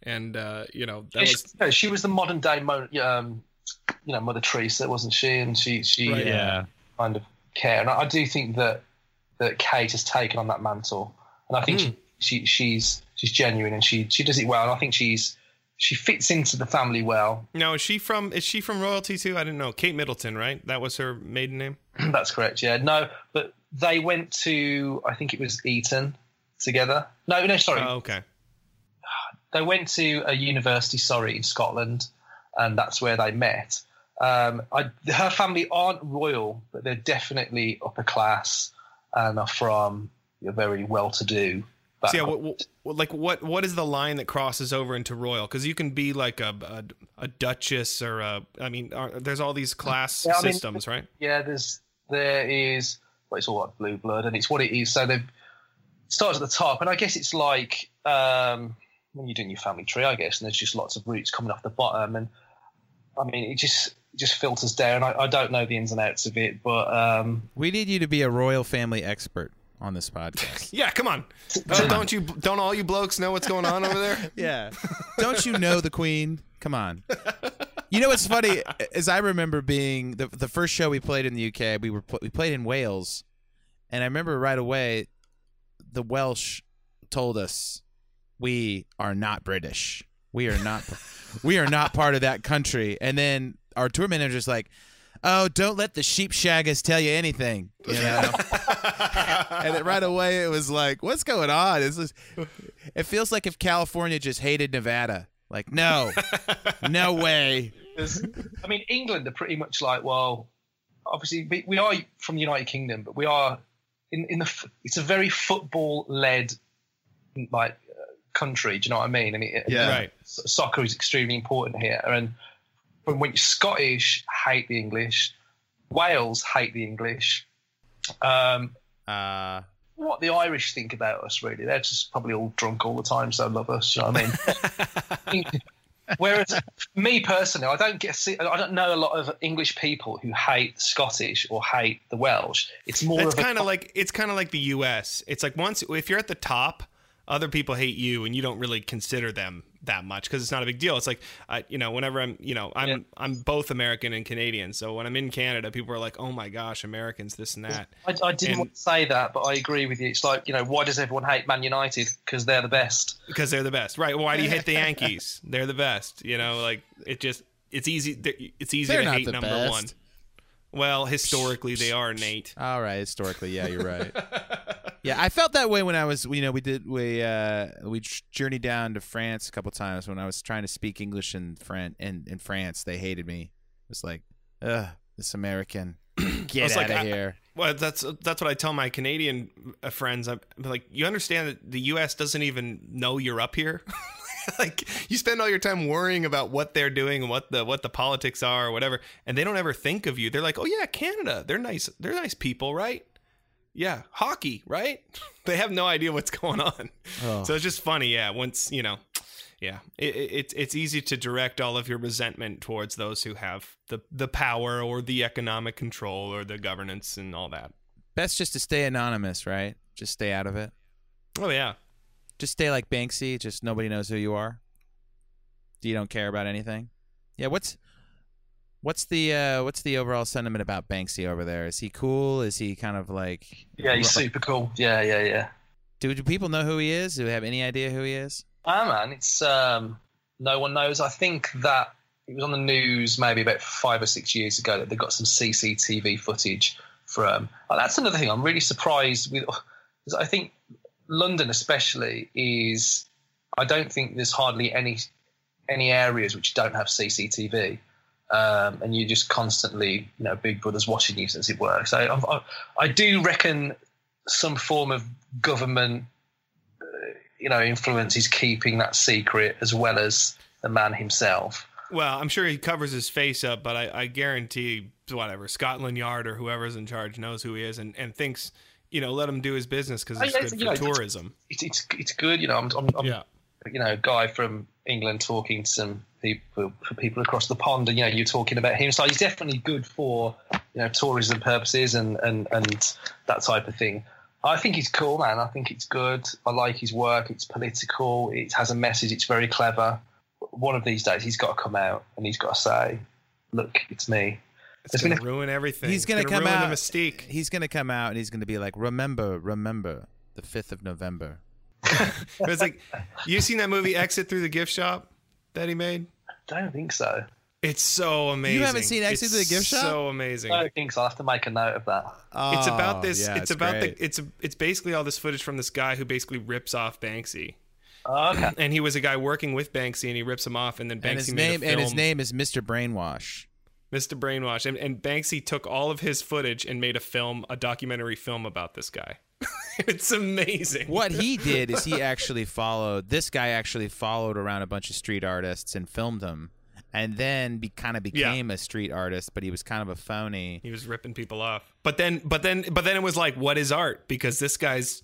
and uh you know that she, was she was the modern day, Mo, um, you know, Mother Teresa, wasn't she? And she she Right. Yeah. kind of care. And I, I do think that that Kate has taken on that mantle, and I think Hmm. she, she she's she's genuine and she she does it well. And I think she's she fits into the family well. now is she from is she from royalty too? I didn't know. Kate Middleton, right? That was her maiden name. That's correct. Yeah, no, but they went to I think it was Eton together. No, no, sorry, Oh, okay. they went to a university, sorry, in Scotland, and that's where they met. Um, I, her family aren't royal, but they're definitely upper class and are from you're very well to do. So yeah, what, what, like what what is the line that crosses over into royal? Because you can be like a, a a duchess or a. I mean, are, there's all these class Yeah, I mean- systems, right? yeah, there's there is well, it's all like blue blood, and it's what it is. So they starts at the top, and I guess it's like um, when you're doing your family tree, I guess, and there's just lots of roots coming off the bottom, and I mean, it just just filters down. I, I don't know the ins and outs of it, but um, We need you to be a royal family expert on this podcast. Yeah, come on. Oh, don't you? Don't all you blokes know what's going on over there? yeah. Don't you know the queen? Come on. You know what's funny is I remember being the the first show we played in the UK. We were we played in Wales, and I remember right away, the Welsh told us we are not British. We are not. we are not part of that country. And then our tour manager's like, "Oh, don't let the sheep shaggers tell you anything." You know. and it, right away it was like, "What's going on?" It's just, it feels like if California just hated Nevada. Like, no, no way. I mean, England are pretty much like well, obviously we, we are from the United Kingdom, but we are in in the, it's a very football led like uh, country. Do you know what I mean? I mean, Yeah. Right. soccer is extremely important here. And when, when Scottish hate the English, Wales hate the English. Um, Uh, what the Irish think about us, really, they're just probably all drunk all the time, so love us. You know what I mean? Whereas me personally, I don't get see, I don't know a lot of English people who hate Scottish or hate the Welsh. It's more of a kind of like it's kind of like the U.S. It's like once if you're at the top, other people hate you, and you don't really consider them that much because it's not a big deal. It's like I, you know, whenever I'm, you know, I'm Yeah. I'm both American and Canadian. So when I'm in Canada, people are like, "Oh my gosh, Americans, this and that." I, I didn't And- want to say that, but I agree with you. It's like, you know, why does everyone hate Man United? Because they're the best. because they're the best, right? Why do you hate the Yankees? They're the best. You know, like it just it's easy. It's easy They're to hate number best. one. Well, historically they are, Nate. all right, historically, yeah, you're right. yeah, I felt that way when I was, you know, we did we uh we journeyed down to France a couple times when I was trying to speak English in Fran in, in France. They hated me. It was like, ugh, this American, get out like, of I- here. Well, that's that's what I tell my Canadian uh, friends. I'm like, you understand that the U.S. doesn't even know you're up here. like, you spend all your time worrying about what they're doing and what the what the politics are or whatever, and they don't ever think of you. They're like, oh yeah, Canada. They're nice. They're nice people, right? Yeah, hockey, right? they have no idea what's going on. Oh. So it's just funny, yeah. Once you know, yeah, it, it, it's it's easy to direct all of your resentment towards those who have the the power or the economic control or the governance and all that. Best just to stay anonymous, right? Just stay out of it. Oh yeah, Just stay like Banksy. Just nobody knows who you are. You don't care about anything. Yeah. What's what's the uh, what's the overall sentiment about Banksy over there? Is he cool? Is he kind of like? Yeah, he's super cool. Yeah, yeah, yeah. Do, do people know who he is? Do they have any idea who he is? Ah, man, it's um, no one knows. I think that it was on the news maybe about five or six years ago that they got some CCTV footage from. oh, that's another thing I'm really surprised with. I think London, especially, is. I don't think there's hardly any any areas which don't have CCTV. Um, and you're just constantly, you know, Big Brother's watching you, as it were. So I, I, I do reckon some form of government you know, influence is keeping that secret as well as the man himself. well, I'm sure he covers his face up, but I, I guarantee whatever Scotland Yard or whoever's in charge knows who he is and, and thinks you know let him do his business because it's good you for know, tourism. It's it's, it's good, you know. I'm, I'm, I'm Yeah, you know, guy from England talking to some people for people across the pond, and you know, you're talking about him. So he's definitely good for you know tourism purposes and and and that type of thing. I think he's cool, man. I think it's good. I like his work. It's political. It has a message. It's very clever. One of these days, he's got to come out and he's got to say, "Look, it's me." It's There's gonna been a- ruin everything. He's It's gonna come ruin out- the mystique. He's gonna come out and he's gonna be like, "Remember, remember, the fifth of November." it's like you seen that movie Exit Through the Gift Shop that he made. I don't think so. It's so amazing. You haven't seen Exit It's Through the Gift Shop? So amazing. I don't think so. I'll have to make a note of that. it's Oh, about this. yeah, it's, about great. the. It's it's basically all this footage from this guy who basically rips off Banksy, Oh, okay. and he was a guy working with Banksy, and he rips him off, and then Banksy and his made name a film, and his name is Mr. Brainwash. Mr. Brainwash, and, and Banksy took all of his footage and made a film, a documentary film about this guy. it's amazing. what he did is he actually followed this guy actually followed around a bunch of street artists and filmed them and then be kind of Yeah. became a street artist but he was kind of a phony He was ripping people off. But then but then but then it was like what is art? Because this guy's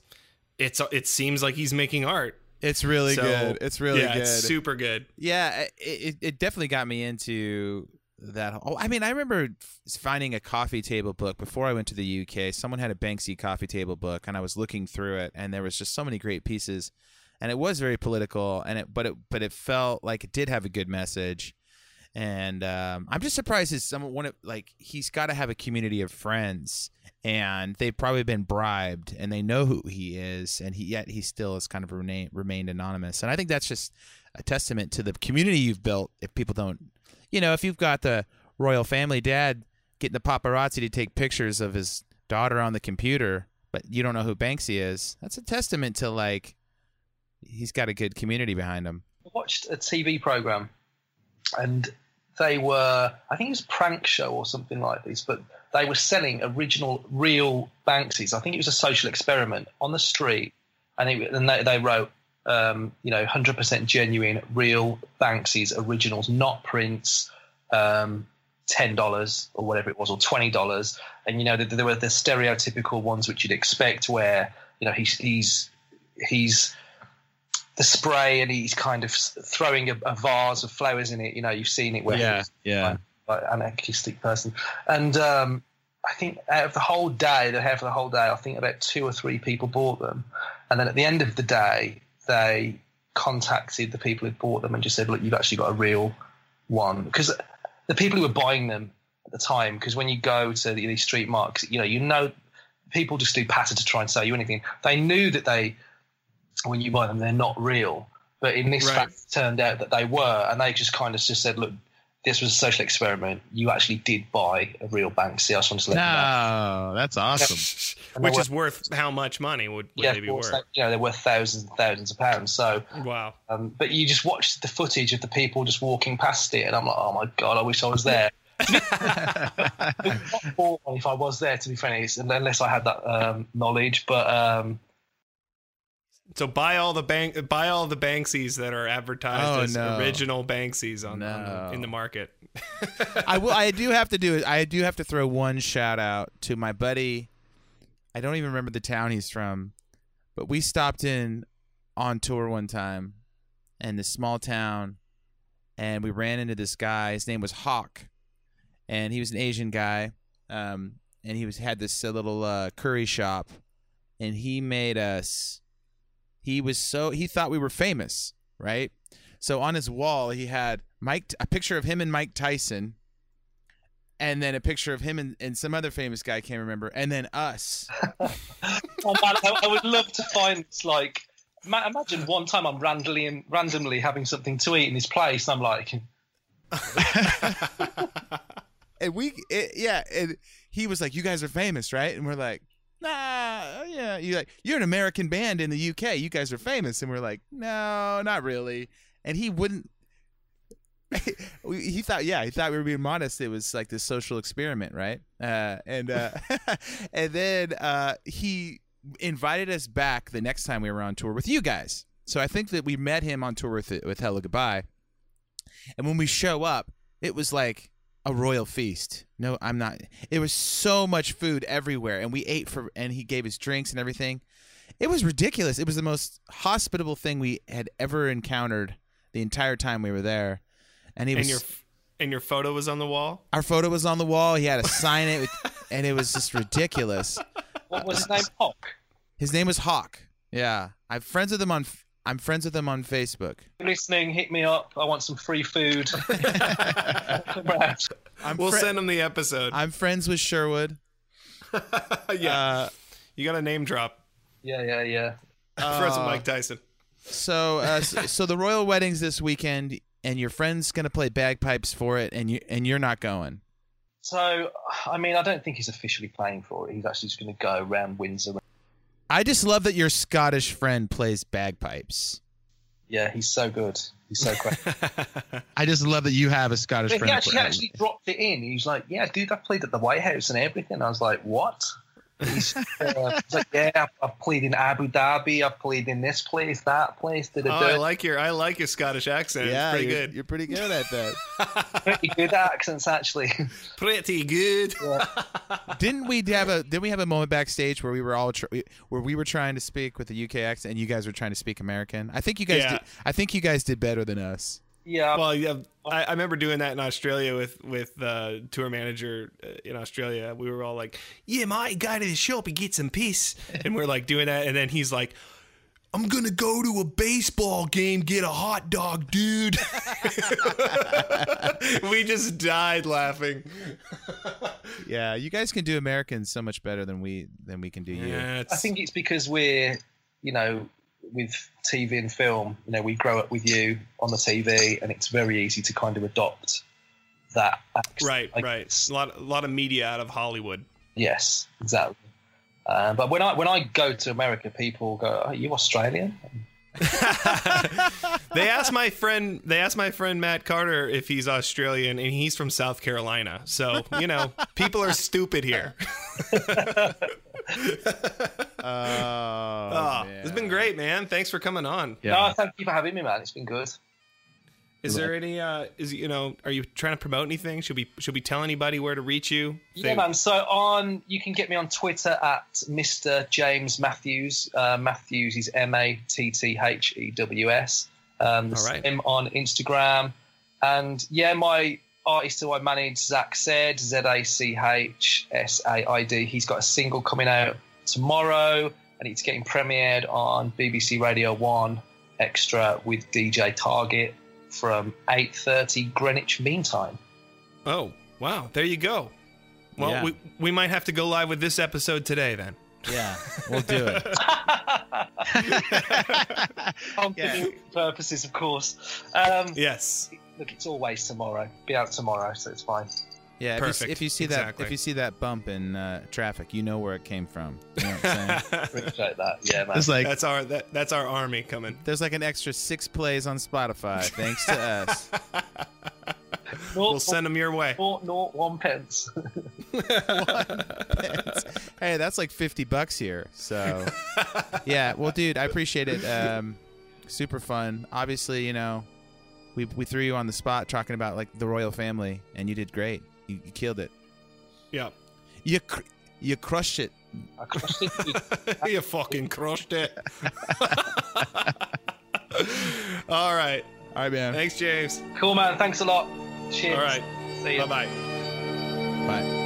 it's it seems like he's making art. it's really So, good it's really yeah, good It's super good. yeah it, it, it definitely got me into that oh i mean i remember finding a coffee table book before i went to the uk someone had a banksy coffee table book and i was looking through it and there was just so many great pieces. And it was very political and it but it but it felt like it did have a good message. And um, i'm just surprised as someone one of like he's got to have a community of friends and they've probably been bribed and they know who he is and he yet he still has kind of remain, remained anonymous. And i think that's just a testament to the community you've built if people don't you know if you've got the royal family dad getting the paparazzi to take pictures of his daughter on the computer but you don't know who banksy is that's a testament to like he's got a good community behind him I watched a TV program, and they were I think it was a prank show or something like this, but they were selling original, real Banksies. I think it was a social experiment on the street, and, it, and they, they wrote, um, you know, hundred percent genuine, real Banksy's originals, not prints. Um, ten dollars or whatever it was, or twenty dollars, and you know there, were the stereotypical ones which you'd expect, where you know he's he's he's the spray and he's kind of throwing a, a vase of flowers in it. You know, you've seen it where he's yeah like an artistic person. And um, I think out of the whole day, they have for the whole day, I think about two or three people bought them. And then at the end of the day, they contacted the people who bought them and just said, look, you've actually got a real one. Because the people who were buying them at the time, because when you go to the, these street markets, you know, you know, people just do patter to try and sell you anything. They knew that they, when you buy them, they're not real. But in this Right. fact, it turned out that they were, and they just kind of just said, "Look, this was a social experiment. You actually did buy a real Banksy. I just wanted to let you know." No, that's awesome. And Which is worth how much money would, would yeah, they be worth? they- you know, they're worth thousands and thousands of pounds. So, Wow. um, but you just watch the footage of the people just walking past it, and I'm like, "Oh my god, I wish I was there." Not bought one if I was there, to be frank, unless I had that um, knowledge. But um, So buy all the bank buy all the Banksies that are advertised Oh, as no. original Banksies on, on the, in the market. I will. I do have to do it. I do have to throw one shout out to my buddy. I don't even remember the town he's from, but we stopped in on tour one time, in this small town, and we ran into this guy. His name was Hawk, and he was an Asian guy, um, and he was had this uh, little uh, curry shop, and he made us. He was so he thought we were famous, right? So on his wall, he had Mike, a picture of him and Mike Tyson, and then a picture of him and, and some other famous guy I can't remember, and then us. oh man, I, I would love to find this, like. ma- Imagine one time I'm randomly randomly having something to eat in this place, and I'm like, And we, it, yeah, and he was like, "You guys are famous, right?" And we're like, "Nah, yeah." You like, you're an American band in the UK. You guys are famous, and we're like, "No, not really." And he wouldn't. he thought, yeah, he thought we were being modest. It was like this social experiment, right? Uh, and uh, and then uh, he invited us back the next time we were on tour with you guys. So I think that we met him on tour with with Hellogoodbye, and when we show up, it was like a royal feast. No, I'm not. It was so much food everywhere, and we ate for, and he gave us drinks and everything. It was ridiculous. It was the most hospitable thing we had ever encountered the entire time we were there. And he was and your and your photo was on the wall. our photo was on the wall. He had to sign it, with, and it was just ridiculous. "What was his name? Hawk." His name was Hawk. Yeah, I'm friends with him on. I'm friends with him on Facebook. Listening, hit me up. I want some free food. I'm We'll fri- send him the episode. I'm friends with Sherwood. yeah, Uh, you got a name drop. yeah, yeah, yeah. Friends with uh, Mike Tyson. So, uh, so, so the royal wedding's this weekend, and your friend's gonna play bagpipes for it, and you and you're not going. So, I mean, I don't think he's officially playing for it. He's actually just going to go around Windsor. I just love that your Scottish friend plays bagpipes. Yeah, he's so good. He's so great. I just love that you have a Scottish But he friend. actually, actually dropped it in. He was like, "Yeah, dude, I played at the White House and everything." I was like, "What?" He's, uh, he's like, yeah, I've, I've played in Abu Dhabi. I've played in this place, that place. Did Oh, I like your I like your Scottish accent. yeah, it's pretty you're, good. you're pretty good at that. pretty good accents actually. Pretty good. didn't we have a didn't we have a moment backstage where we were all tr- where we were trying to speak with the UK accent and you guys were trying to speak American? I think you guys Yeah. did, I think you guys did better than us. Yeah, Well, yeah, I, I remember doing that in Australia with with uh, tour manager uh, in Australia. We were all like, "Yeah, my guy to the shop and get some piss," and we're like doing that, and then he's like. I'm gonna go to a baseball game, get a hot dog, dude. we just died laughing. Yeah, you guys can do Americans so much better than we than we can do you. Yeah, I think it's because we're, you know, with TV and film, you know, we grow up with you on the TV, and it's very easy to kind of adopt that. Accent. right, right. A lot, a lot of media out of Hollywood. Yes, exactly. Uh, but when I when I go to America, people go, "Are you Australian?" they asked my friend they asked my friend Matt Carter if he's Australian and he's from South Carolina. So, you know, people are stupid here. Oh, Oh, it's been great, man. Thanks for coming on. Yeah. No, thank you for having me, man. It's been good. Is there any uh is you know, are you trying to promote anything? Should we should we tell anybody where to reach you? Yeah, They- man. So on, you can get me on Twitter at Mr. James Matthews. Uh, Matthews is M A T T H E W S. Um, the All right. same on Instagram. And yeah, my artist who I manage, Zach Said, Z A C H S A I D. He's got a single coming out tomorrow, and it's getting premiered on BBC Radio One Extra with DJ Target from 8:30 Greenwich Mean Time. Oh, wow. There you go. Well, Yeah. we we might have to go live with this episode today then. Yeah, we'll do it. On Yeah. purposes, of course. Um, Yes. Look, it's always tomorrow. Be out tomorrow, so it's fine. Yeah, if you, if you see Exactly. that if you see that bump in uh, traffic, you know where it came from. You know what I'm saying? Appreciate that. Yeah, man. It's like That's our that, that's our army coming. There's like an extra six plays on Spotify thanks to us. We'll send them your way. naught- naught one pence. hey, that's like 50 bucks here. So, yeah. Well, dude, I appreciate it. Um, super fun. Obviously, you know, we, we threw you on the spot talking about like the royal family, and you did great. You, you killed it. Yeah. You cr- you crushed it. I crushed it. you fucking crushed it. All right. All right, man. Thanks, James. cool, man. Thanks a lot. Cheers. All right. See you. Bye bye.